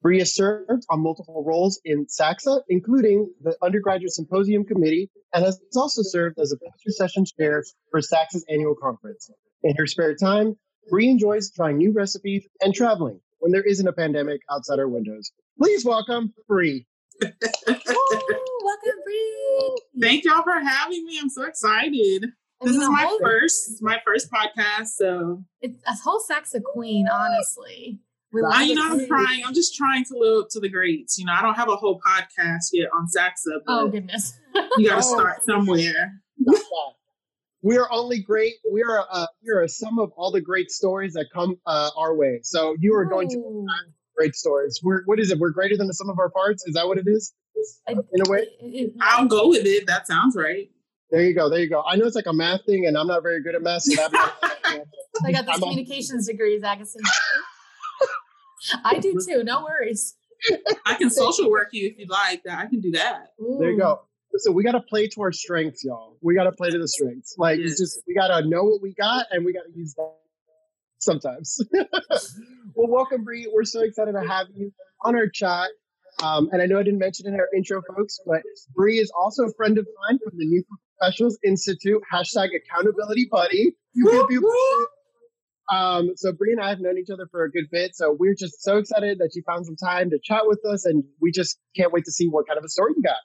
Bri has served on multiple roles in SACSA, including the Undergraduate Symposium Committee, and has also served as a poster session chair for SACSA's annual conference. In her spare time, Bri enjoys trying new recipes and traveling when there isn't a pandemic outside our windows. Please welcome Bri. Woo, welcome, Bri. Thank y'all for having me. I'm so excited. I This is a my whole- first, my first podcast. So It's a whole SACSA queen, honestly. We I- I, love you know. I'm trying. I'm just trying to live up to the greats. You know, I don't have a whole podcast yet on SACSA, but Oh goodness. you got to (laughs) start somewhere. We are only great. We are uh, we are a sum of all the great stories that come uh, our way. So you are going to Ooh. great stories. We're what is it? We're greater than the sum of our parts. Is that what it is? In a way. it- it- I'll go with it. That sounds right. There you go. There you go. I know it's like a math thing, and I'm not very good at math. So (laughs) I got this I'm on- communications degree, Agassiz. I do too. No worries. I can social work you if you'd like. I can do that. there you go. So we got to play to our strengths, y'all. We got to play to the strengths. Like it's just we got to know what we got, and we got to use that sometimes. (laughs) well, welcome, Bri. We're so excited to have you on our chat. Um, and I know I didn't mention in our intro, folks, but Bri is also a friend of mine from the New Professionals Institute. Hashtag accountability buddy. Pew, pew, pew, pew. Um, so Bri and I have known each other for a good bit, so we're just so excited that you found some time to chat with us, and we just can't wait to see what kind of a story you got.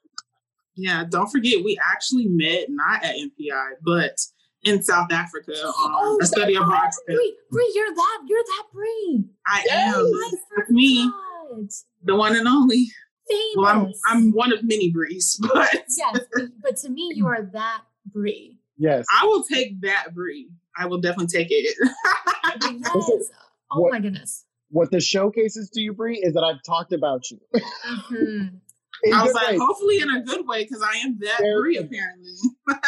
Yeah. Don't forget, we actually met not at NPI, but in South Africa on Oh, a study abroad. trip. Bri, Bri, you're that. You're that Bri. I Yes. am I That's me, the one and only. Famous. Well, I'm I'm one of many Brees, (laughs) but yes, but, but to me, you are that Bri. Yes. I will take that Bri. I will definitely take it. Yes. (laughs) Oh what- my goodness. What the showcases to you, Bri, is that I've talked about you. (laughs) Mhm. I was like, ways. hopefully in a good way, because I am that Very Bri good. apparently.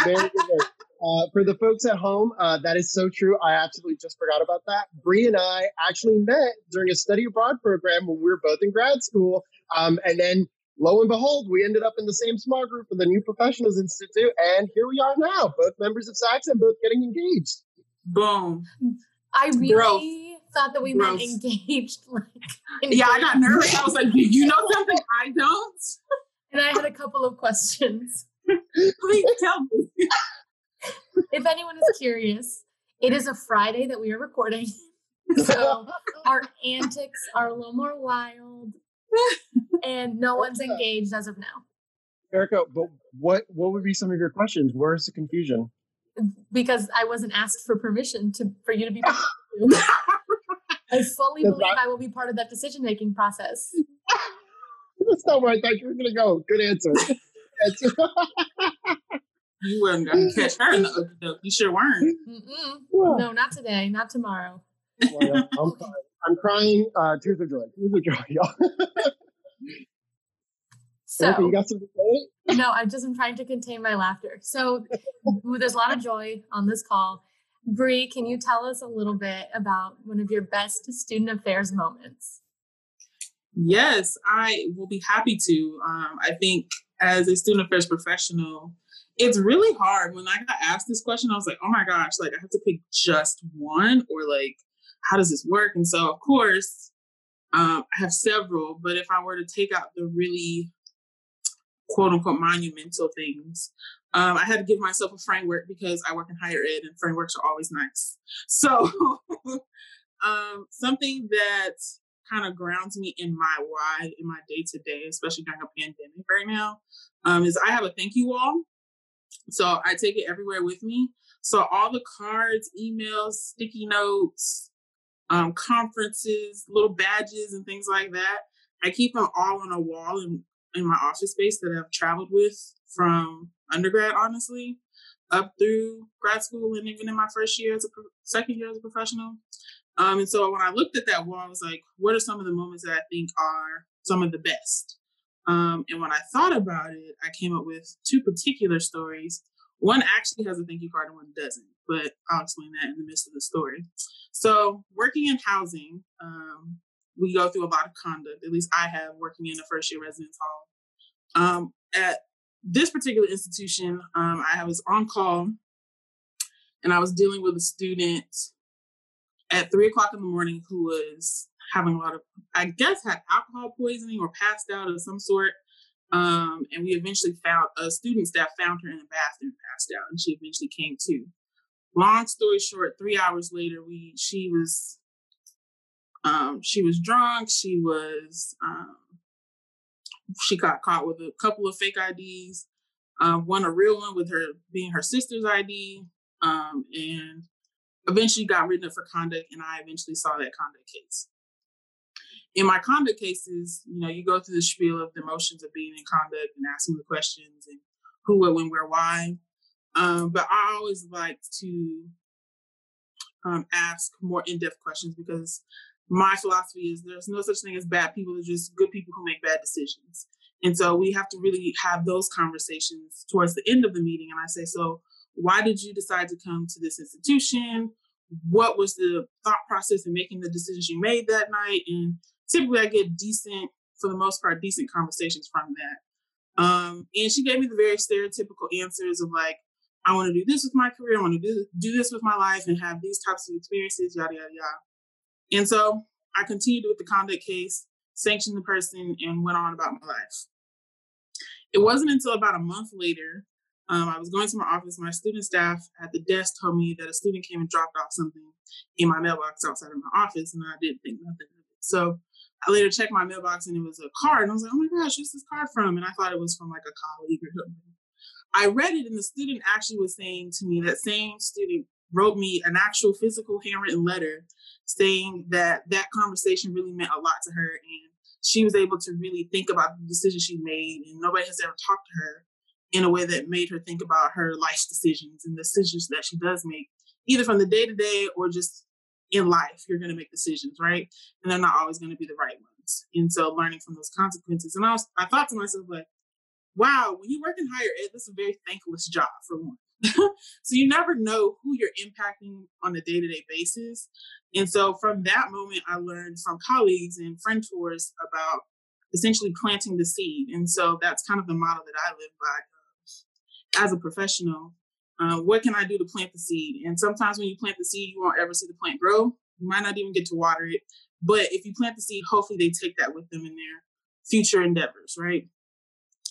Very good. (laughs) Uh, for the folks at home, uh, that is so true. I absolutely just forgot about that. Bri and I actually met during a study abroad program when we were both in grad school. Um, and then lo and behold, we ended up in the same small group for the New Professionals Institute. And here we are now, both members of SACSA, both getting engaged. Boom. I really Gross. thought that we meant Gross. engaged. (laughs) Like, (laughs) Yeah, I got nervous. I was like, do you know something I don't? And I had a couple of questions. (laughs) Please tell me. If anyone is curious, it is a Friday that we are recording. So our antics are a little more wild. And no one's engaged as of now. Erica, but what, what would be some of your questions? Where's the confusion? Because I wasn't asked for permission to for you to be (laughs) part of it. (laughs) I fully That's believe not- I will be part of that decision making process. (laughs) That's not where I thought you were going to go. Good answer. Answer. You weren't gonna catch her in the okey doke. You sure weren't. Yeah. No, not today, not tomorrow. Well, I'm crying. I'm crying. Uh, tears of joy. Tears of joy, y'all. So Erica, you got something to say? no, I'm just am trying to contain my laughter. So there's a lot of joy on this call. Bri, can you tell us a little bit about one of your best student affairs moments? Yes, I will be happy to. Um, I think as a student affairs professional, it's really hard. When I got asked this question, I was like, oh my gosh, like I have to pick just one or like, how does this work? And so, of course, um, I have several, but if I were to take out the really quote unquote monumental things, um, I had to give myself a framework because I work in higher ed and frameworks are always nice. So, (laughs) um, something that kind of grounds me in my why in my day to day, especially during a pandemic right now, um, is I have a thank you wall. So I take it everywhere with me. So all the cards, emails, sticky notes, um, conferences, little badges, and things like that, I keep them all on a wall in, in my office space that I've traveled with from undergrad, honestly, up through grad school and even in my first year as a pro- second year as a professional. Um, and so when I looked at that wall, I was like, what are some of the moments that I think are some of the best? Um, and when I thought about it, I came up with two particular stories. One actually has a thank you card and one doesn't, but I'll explain that in the midst of the story. So, working in housing, um, we go through a lot of conduct. At least I have working in a first year residence hall. Um, at this particular institution, um, I was on call and I was dealing with a student at three o'clock in the morning who was having a lot of, I guess, had alcohol poisoning or passed out of some sort. Um, and we eventually found a student staff found her in the bathroom passed out, and she eventually came to. Long story short, three hours later, we she was um, she was drunk. She was um, she got caught with a couple of fake IDs, um, one a real one with her being her sister's ID, um, and eventually got written up for conduct. And I eventually saw that conduct case. In my conduct cases, you know, you go through the spiel of the emotions of being in conduct and asking the questions and who, what, when, where, why. Um, but I always like to um, ask more in-depth questions because my philosophy is there's no such thing as bad people. There's just good people who make bad decisions. And so we have to really have those conversations towards the end of the meeting. And I say, so why did you decide to come to this institution? What was the thought process in making the decisions you made that night? And typically I get decent, for the most part, decent conversations from that. Um, and she gave me the very stereotypical answers of like, I want to do this with my career, I want to do, do this with my life and have these types of experiences, yada, yada, yada. And so I continued with the conduct case, sanctioned the person, and went on about my life. It wasn't until about a month later, um, I was going to my office. My student staff at the desk told me that a student came and dropped off something in my mailbox outside of my office, and I didn't think nothing of it. So I later checked my mailbox, and it was a card, and I was like, "Oh my gosh, who's this card from?" And I thought it was from like a colleague or something. I read it, and the student actually was saying to me that same student wrote me an actual physical handwritten letter saying that that conversation really meant a lot to her and she was able to really think about the decision she made and nobody has ever talked to her in a way that made her think about her life decisions and decisions that she does make either from the day to day or just in life you're going to make decisions right? And they're not always going to be the right ones. And so learning from those consequences and i was i thought to myself like wow when you work in higher ed this is a very thankless job for one (laughs) so you never know who you're impacting on a day-to-day basis. And so from that moment i learned from colleagues and friend tours about essentially planting the seed. And so that's kind of the model that i live by as a professional uh, what can i do to plant the seed? And sometimes when you plant the seed you won't ever see the plant grow. You might not even get to water it. But if you plant the seed hopefully they take that with them in their future endeavors right?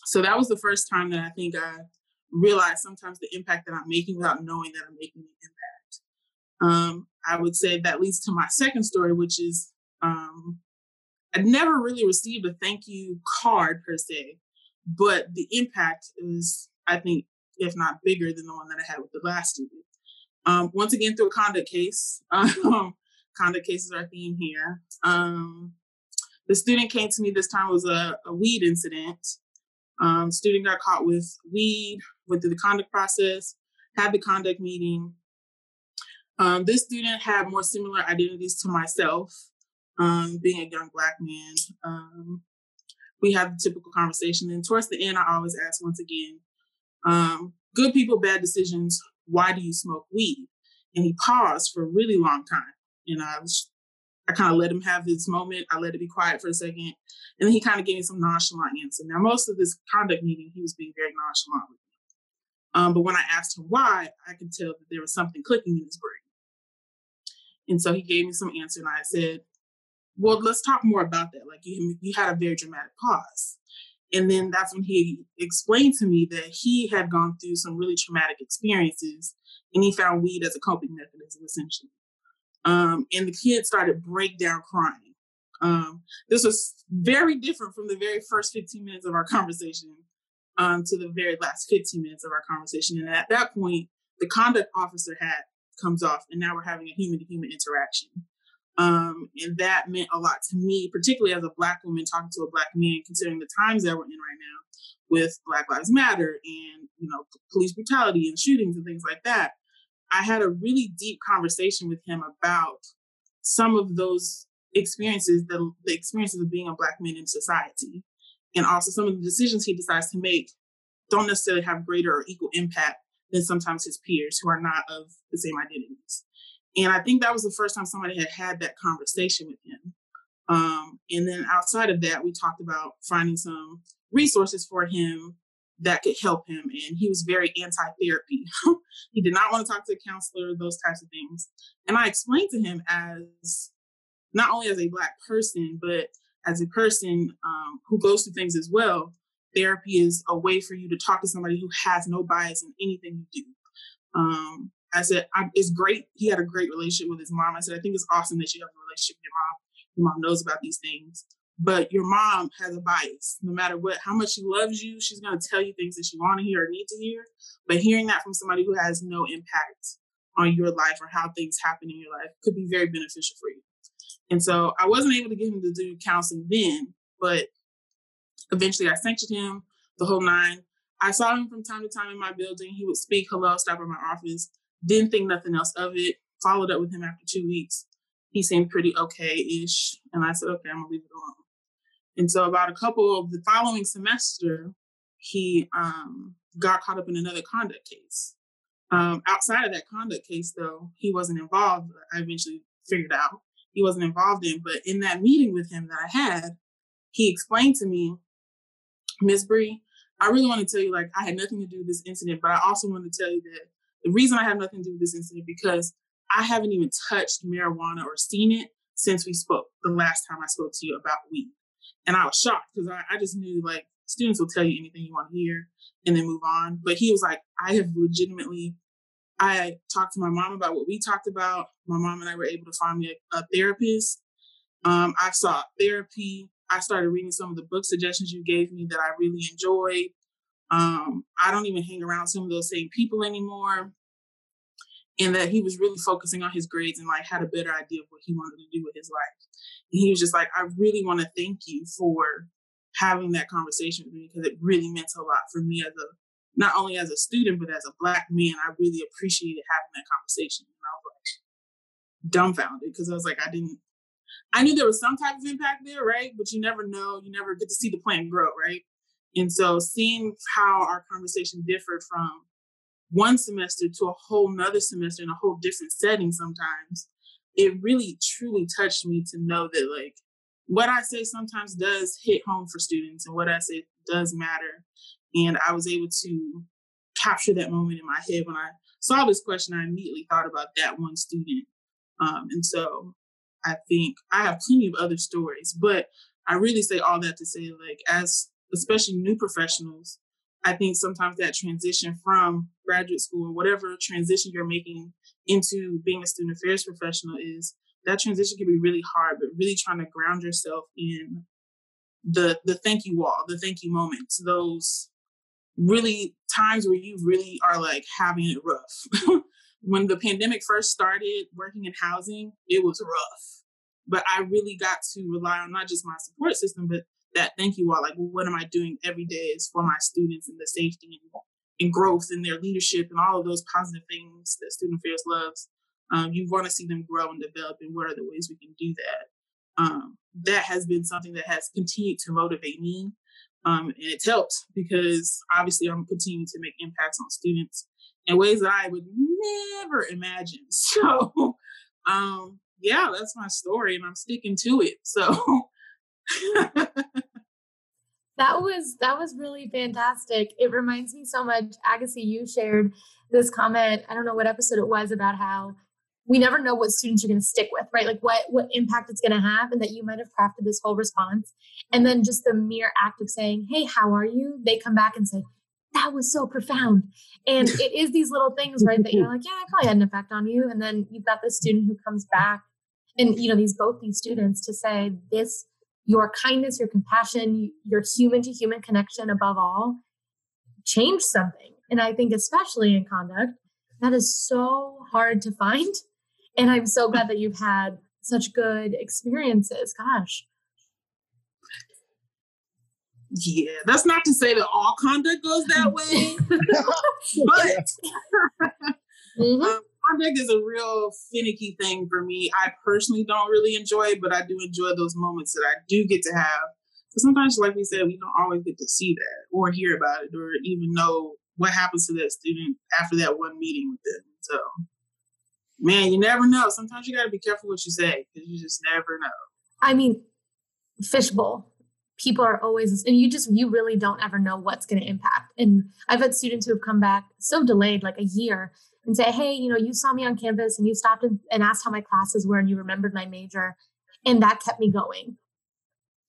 So that was the first time that i think i realize sometimes the impact that I'm making without knowing that I'm making an impact. Um, I would say that leads to my second story, which is um, I never really received a thank you card per se, but the impact is, I think, if not bigger than the one that I had with the last student. Um, once again, through a conduct case, (laughs) um, conduct cases are theme here. Um, the student came to me this time was a, a weed incident. Um, student got caught with weed, went through the conduct process, had the conduct meeting. Um, this student had more similar identities to myself, um, being a young black man. Um, we had the typical conversation. And towards the end, I always ask once again, um, good people, bad decisions, why do you smoke weed? And he paused for a really long time. And I was I kind of let him have his moment. I let it be quiet for a second. And then he kind of gave me some nonchalant answer. Now, most of this conduct meeting, he was being very nonchalant with. Um, but when I asked him why, I could tell that there was something clicking in his brain. And so he gave me some answer, and I said, "Well, let's talk more about that. Like you, you had a very dramatic pause." And then that's when he explained to me that he had gone through some really traumatic experiences, and he found weed as a coping mechanism, essentially. Um, and the kid started break down crying. Um, this was very different from the very first 15 minutes of our conversation um, to the very last 15 minutes of our conversation. And at that point, the conduct officer hat comes off, and now we're having a human to human interaction. Um, and that meant a lot to me, particularly as a Black woman talking to a Black man, considering the times that we're in right now with Black Lives Matter and you know police brutality and shootings and things like that. I had a really deep conversation with him about some of those experiences, the, the experiences of being a black man in society, and also some of the decisions he decides to make don't necessarily have greater or equal impact than sometimes his peers who are not of the same identities. And I think that was the first time somebody had had that conversation with him. Um, and then outside of that, we talked about finding some resources for him that could help him. And he was very anti therapy. (laughs) he did not want to talk to a counselor, those types of things. And I explained to him as not only as a Black person, but as a person um, who goes through things as well, therapy is a way for you to talk to somebody who has no bias in anything you do. Um, I said, I, it's great. He had a great relationship with his mom. I said, I think it's awesome that you have a relationship with your mom. Your mom knows about these things. But your mom has a bias. No matter what, how much she loves you, she's going to tell you things that you want to hear or need to hear. But hearing that from somebody who has no impact on your life or how things happen in your life could be very beneficial for you. And so I wasn't able to get him to do counseling then, but eventually I sanctioned him the whole nine. I saw him from time to time in my building. He would speak, hello, stop at my office. Didn't think nothing else of it. Followed up with him after two weeks. He seemed pretty okay ish. And I said, okay, I'm going to leave it alone. And so, about a couple of the following semester, he um, got caught up in another conduct case. Um, outside of that conduct case, though, he wasn't involved. I eventually figured out he wasn't involved in. But in that meeting with him that I had, he explained to me, Miss Bri, I really want to tell you, like, I had nothing to do with this incident, but I also want to tell you that the reason I have nothing to do with this incident because I haven't even touched marijuana or seen it since we spoke the last time I spoke to you about weed. And I was shocked because I, I just knew like students will tell you anything you want to hear and then move on. But he was like, I have legitimately, I talked to my mom about what we talked about. My mom and I were able to find me a, a therapist. Um, I sought therapy. I started reading some of the book suggestions you gave me that I really enjoyed. Um, I don't even hang around some of those same people anymore. And that he was really focusing on his grades and like had a better idea of what he wanted to do with his life. And he was just like, I really want to thank you for having that conversation with me because it really meant a lot for me as a not only as a student but as a black man. I really appreciated having that conversation. And I was like dumbfounded because I was like, I didn't I knew there was some type of impact there, right? But you never know. You never get to see the plant grow, right? And so seeing how our conversation differed from one semester to a whole nother semester in a whole different setting sometimes, it really truly touched me to know that like what I say sometimes does hit home for students and what I say does matter. And I was able to capture that moment in my head when I saw this question. I immediately thought about that one student. Um, and so I think I have plenty of other stories, but I really say all that to say, like, as especially new professionals, I think sometimes that transition from graduate school or whatever transition you're making into being a student affairs professional is that transition can be really hard, but really trying to ground yourself in the the thank you wall, the thank you moments, those really times where you really are like having it rough. (laughs) when the pandemic first started working in housing, it was rough. But I really got to rely on not just my support system, but that thank you all. Like, what am I doing every day is for my students and the safety and, and growth and their leadership and all of those positive things that Student Affairs loves. Um, you want to see them grow and develop, and what are the ways we can do that? Um, that has been something that has continued to motivate me. Um, and it's helped because obviously I'm continuing to make impacts on students in ways that I would never imagine. (laughs) So, um, yeah, that's my story, and I'm sticking to it. So. (laughs) that was that was really fantastic. It reminds me so much, Agassi, you shared this comment. I don't know what episode it was about how we never know what students you're going to stick with, right? Like what what impact it's going to have, and that you might have crafted this whole response, and then just the mere act of saying, "Hey, how are you?" They come back and say, "That was so profound," and it is these little things, right? That you're like, "Yeah, I probably had an effect on you," and then you've got the student who comes back, and you know these both these students to say this your kindness, your compassion, your human to human connection above all change something. And I think, especially in conduct, that is so hard to find. And I'm so glad that you've had such good experiences. Gosh. Yeah, that's not to say that all conduct goes that (laughs) way, (laughs) but mm-hmm. um, project is a real finicky thing for me. I personally don't really enjoy it, but I do enjoy those moments that I do get to have. Because sometimes, like we said, we don't always get to see that or hear about it or even know what happens to that student after that one meeting with them. So, man, you never know. Sometimes you got to be careful what you say because you just never know. I mean, fishbowl. People are always, and you just, you really don't ever know what's going to impact. And I've had students who have come back so delayed, like a year, and say, hey, you know, you saw me on campus and you stopped and, and asked how my classes were and you remembered my major. And that kept me going.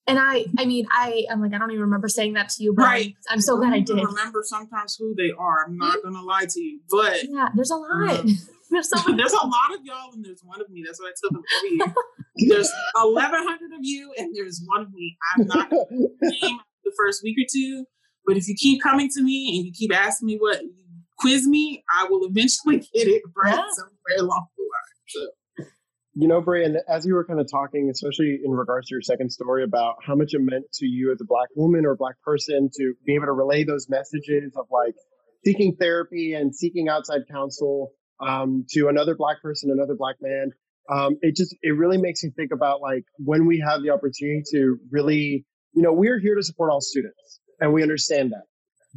And I, I mean, I, I'm like, I don't even remember saying that to you, but right. I'm, I'm so glad I did. Remember sometimes who they are. I'm not gonna lie to you, but yeah, there's a lot. Um, (laughs) (laughs) there's, so there's a lot of y'all, and there's one of me. That's what I tell them every year. there's (laughs) 1,100 of you, and there's one of me. I'm not name the first week or two, but if you keep coming to me and you keep asking me what quiz me, I will eventually get it right yeah. somewhere along the line. So. You know, Bri, and as you were kind of talking, especially in regards to your second story about how much it meant to you as a black woman or a black person to be able to relay those messages of like seeking therapy and seeking outside counsel um, to another black person, another black man. Um, it just it really makes me think about like when we have the opportunity to really, you know, we're here to support all students, and we understand that.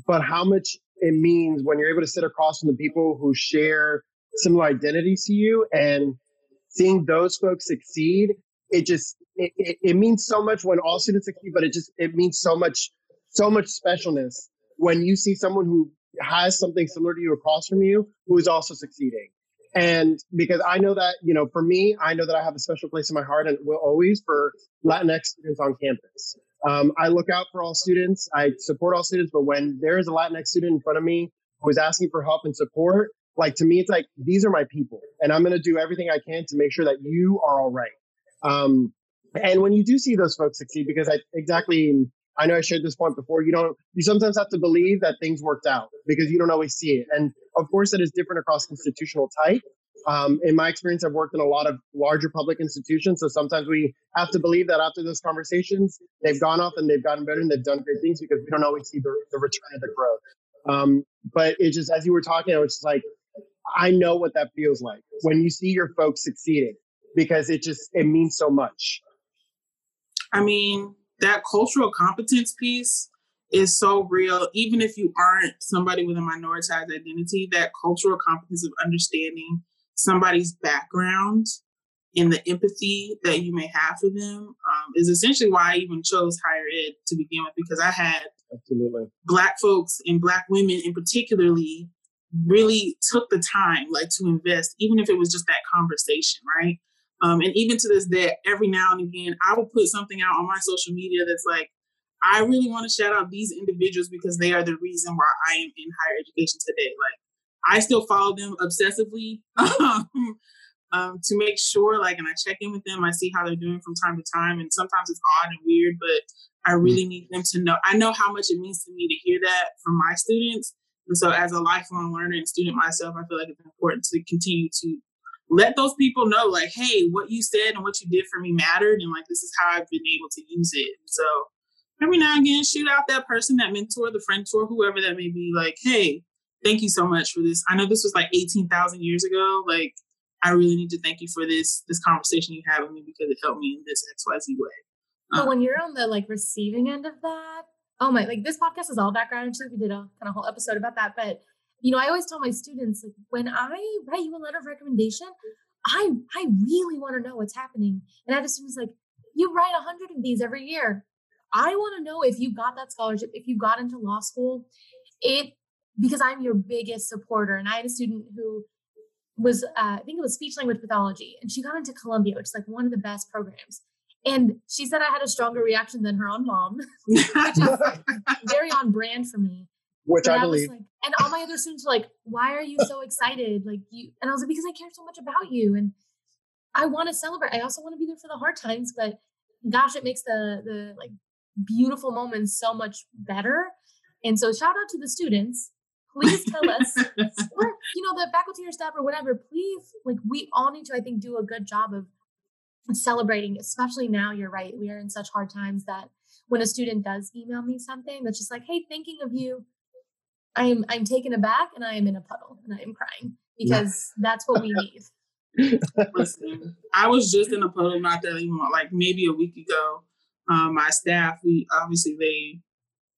But how much it means when you're able to sit across from the people who share similar identities to you and seeing those folks succeed, it just it, it, it, means so much when all students succeed, but it just it means so much so much specialness when you see someone who has something similar to you across from you who is also succeeding. And because I know that, you know, for me, I know that I have a special place in my heart and will always for Latinx students on campus. Um, I look out for all students. I support all students, but when there is a Latinx student in front of me who is asking for help and support, like to me, it's like these are my people, and I'm going to do everything I can to make sure that you are all right. Um, and when you do see those folks succeed, because I exactly, I know I shared this point before. You don't, you sometimes have to believe that things worked out because you don't always see it, and of course, that is different across institutional type. Um, in my experience, I've worked in a lot of larger public institutions. So sometimes we have to believe that after those conversations, they've gone off and they've gotten better and they've done great things because we don't always see the, the return of the growth. Um, but it just, as you were talking, I was just like, I know what that feels like when you see your folks succeeding because it just, it means so much. I mean, that cultural competence piece is so real. Even if you aren't somebody with a minoritized identity, that cultural competence of understanding somebody's background and the empathy that you may have for them um, is essentially why I even chose higher ed to begin with because I had absolutely black folks and black women in particularly really took the time like to invest even if it was just that conversation right um, and even to this day every now and again i will put something out on my social media that's like i really want to shout out these individuals because they are the reason why i am in higher education today like I still follow them obsessively (laughs) um, um, to make sure, like, and I check in with them. I see how they're doing from time to time, and sometimes it's odd and weird, but I mm. really need them to know. I know how much it means to me to hear that from my students, and so as a lifelong learner and student myself, I feel like it's important to continue to let those people know, like, hey, what you said and what you did for me mattered, and like this is how I've been able to use it. So every now and again, shoot out that person, that mentor, the friend tour, whoever that may be, like, hey, thank you so much for this. I know this was like 18,000 years ago. Like, I really need to thank you for this this conversation you had with me because it helped me in this XYZ way. Um, but when you're on the like receiving end of that, oh my, like this podcast is all background. Actually, we did a kind of whole episode about that. But you know, I always tell my students like when I write you a letter of recommendation, I I really want to know what's happening. And I just was like, you write a hundred of these every year. I want to know if you got that scholarship, if you got into law school. It because I'm your biggest supporter. And I had a student who was, uh, I think it was speech language pathology, and she got into Columbia, which is like one of the best programs. And she said I had a stronger reaction than her own mom, (laughs) (laughs) which is very on brand for me. Which but I, I believe. Like, and all my other students were like, "Why are you so excited?" Like you, and I was like, "Because I care so much about you, and I want to celebrate. I also want to be there for the hard times, but gosh, it makes the the like beautiful moments so much better." And so, shout out to the students please tell us (laughs) or you know the faculty or staff or whatever please like we all need to i think do a good job of celebrating especially now you're right we are in such hard times that when a student does email me something that's just like hey thinking of you i'm i'm taken aback and i am in a puddle and i am crying because that's what we need. (laughs) Listen, I was just in a puddle not that even like maybe a week ago. Um, my staff, we obviously they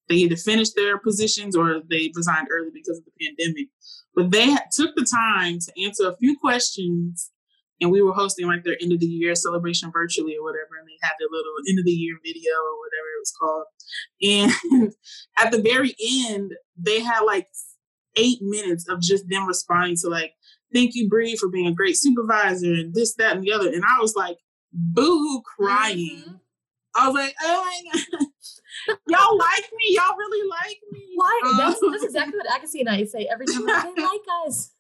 they either finished their positions or they resigned early because of the pandemic. But they took the time to answer a few questions, and we were hosting like their end of the year celebration virtually or whatever, and they had their little end of the year video or whatever it was called. And (laughs) at the very end, they had like eight minutes of just them responding to like, "Thank you, Bri, for being a great supervisor," and this, that, and the other. And I was like, boohoo, crying. Mm-hmm. I was like, "Oh my god." (laughs) y'all like me. Y'all really like me. Why? Um, that's, that's (laughs) exactly what Agassi and I say every time they like us.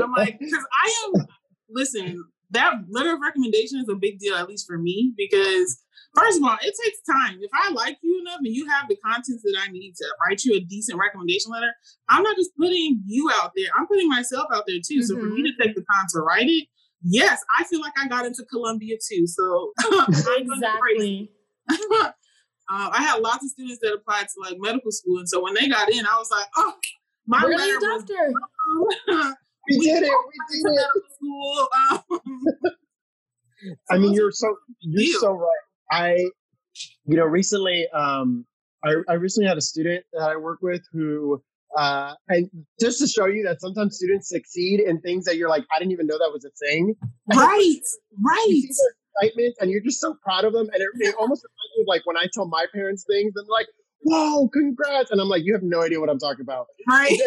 I'm like, because I am. Listen, that letter of recommendation is a big deal, at least for me, because first of all, it takes time. If I like you enough and you have the contents that I need to write you a decent recommendation letter, I'm not just putting you out there. I'm putting myself out there too. Mm-hmm. So for me mm-hmm. to take the time to write it, yes, I feel like I got into Columbia too. So (laughs) exactly. (laughs) Uh, I had lots of students that applied to like medical school, and so when they got in, I was like, "Oh, my Brilliant doctor." Was, (laughs) we, we, did it. We did it. School. Um, (laughs) (laughs) I mean, you're so you're deal. so right. I, you know, recently, um, I, I recently had a student that I work with who, uh, and just to show you that sometimes students succeed in things that you're like, I didn't even know that was a thing. (laughs) Right, right excitement and you're just so proud of them. And it, it almost reminds me of like when I tell my parents things and like, whoa, congrats. And I'm like, you have no idea what I'm talking about. Right.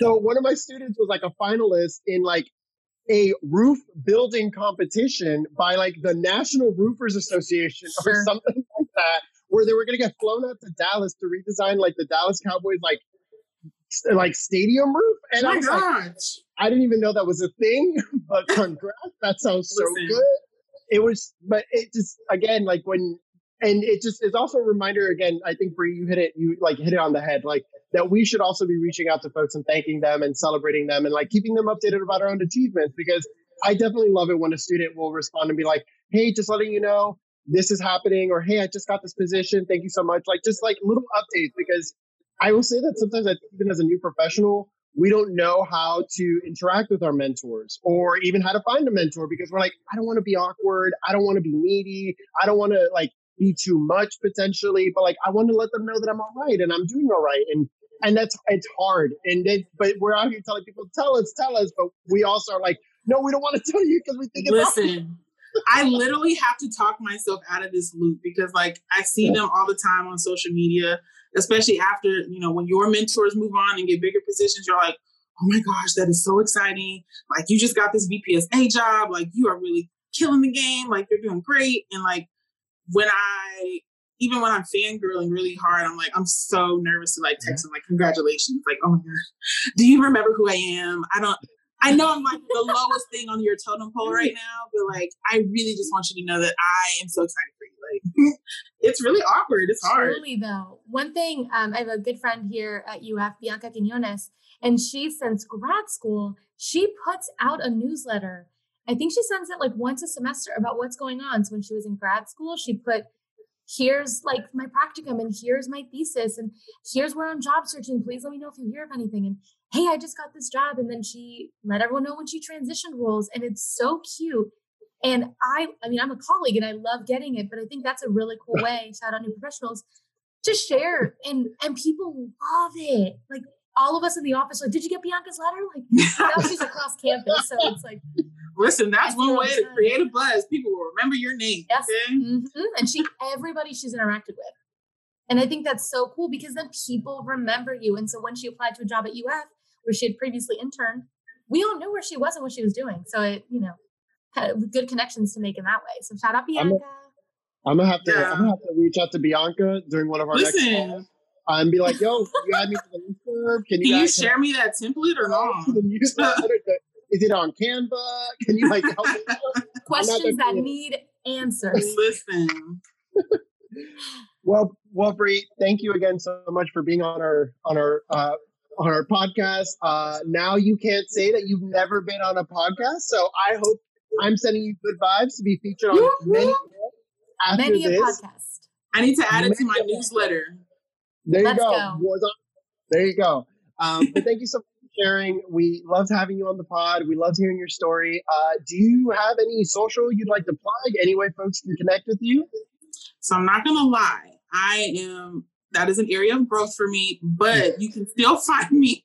So one of my students was like a finalist in like a roof building competition by like the National Roofers Association sure. or something (laughs) like that, where they were going to get flown out to Dallas to redesign like the Dallas Cowboys like like stadium roof. And I was like, I didn't even know that was a thing, (laughs) but congrats. That sounds so Listen, good it was, but it just again like when, and it just is also a reminder again. I think for you hit it, you like hit it on the head, like that we should also be reaching out to folks and thanking them and celebrating them and like keeping them updated about our own achievements because I definitely love it when a student will respond and be like, "Hey, just letting you know." This is happening, or hey, I just got this position. Thank you so much. Like, just like little updates, because I will say that sometimes, I, even as a new professional, we don't know how to interact with our mentors or even how to find a mentor because we're like, I don't want to be awkward. I don't want to be needy. I don't want to like be too much potentially, but like I want to let them know that I'm all right and I'm doing all right. And and that's it's hard. And then but we're out here telling people, tell us, tell us, but we also are like, no, we don't want to tell you because we think listen. I literally have to talk myself out of this loop because like I see them all the time on social media especially after, you know, when your mentors move on and get bigger positions, you're like, oh my gosh, that is so exciting. Like you just got this VPSA job. Like you are really killing the game. Like you're doing great. And like when I, even when I'm fangirling really hard, I'm like, I'm so nervous to like text them like, congratulations. Like, oh my gosh, do you remember who I am? I don't, I know I'm like the lowest thing on your totem pole right (laughs) now, but like, I really just want you to know that I am so excited for you. Like, (laughs) it's really awkward. It's hard. Truly, though. One thing, um, I have a good friend here at UF, Bianca Quinones, and she, since grad school, she puts out a newsletter. I think she sends it like once a semester about what's going on. So when she was in grad school, she put, here's like my practicum and here's my thesis and here's where I'm job searching. Please let me know if you hear of anything. And hey, I just got this job. And then she let everyone know when she transitioned roles. And it's so cute. And I, I mean, I'm a colleague and I love getting it, but I think that's a really cool (laughs) way, shout out new professionals, to share. And and people love it. Like all of us in the office, like, did you get Bianca's letter? Like now she's across campus. So it's like Listen, that's one way to create a buzz. People will remember your name. Yes. Okay? Mm-hmm. And she everybody she's interacted with. And I think that's so cool because then people remember you. And so when she applied to a job at UF, where she had previously interned, we all knew where she was and what she was doing. So it, you know, had good connections to make in that way. So shout out Bianca. I'm, gonna have to yeah. I'm gonna have to reach out to Bianca during one of our Listen. next calls and be like, "Yo, you add me to the list Can you, Can you share me that template or not? (laughs) Is it on Canva? Can you like help me? (laughs) Questions that need answers. Listen. well, well, Bri, thank you again so much for being on our on our uh, on our podcast. Uh, now you can't say that you've never been on a podcast, so I hope I'm sending you good vibes to be featured on many after many this. a podcast. I need to add many it to my newsletter. There you go. go. There you go. Um, but thank you so much sharing. We loved having you on the pod. We loved hearing your story. Uh, do you have any social you'd like to plug? Any way folks can connect with you? So I'm not gonna lie. I am that is an area of growth for me, but you can still (laughs) find me.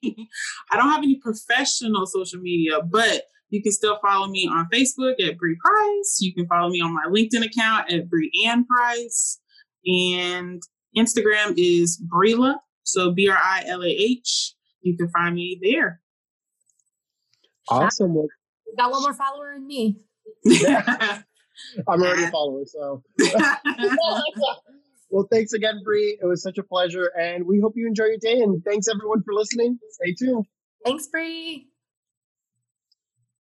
I don't have any professional social media, but you can still follow me on Facebook at Bri Price. You can follow me on my LinkedIn account at Bree Ann Price. And Instagram is Brila, so B R I L A H. You can find me there. Awesome. Got one more follower in me. (laughs) I'm already a follower, so. (laughs) well, thanks again, Bri. It was such a pleasure, and we hope you enjoy your day. And thanks everyone for listening. Stay tuned. Thanks, Bri.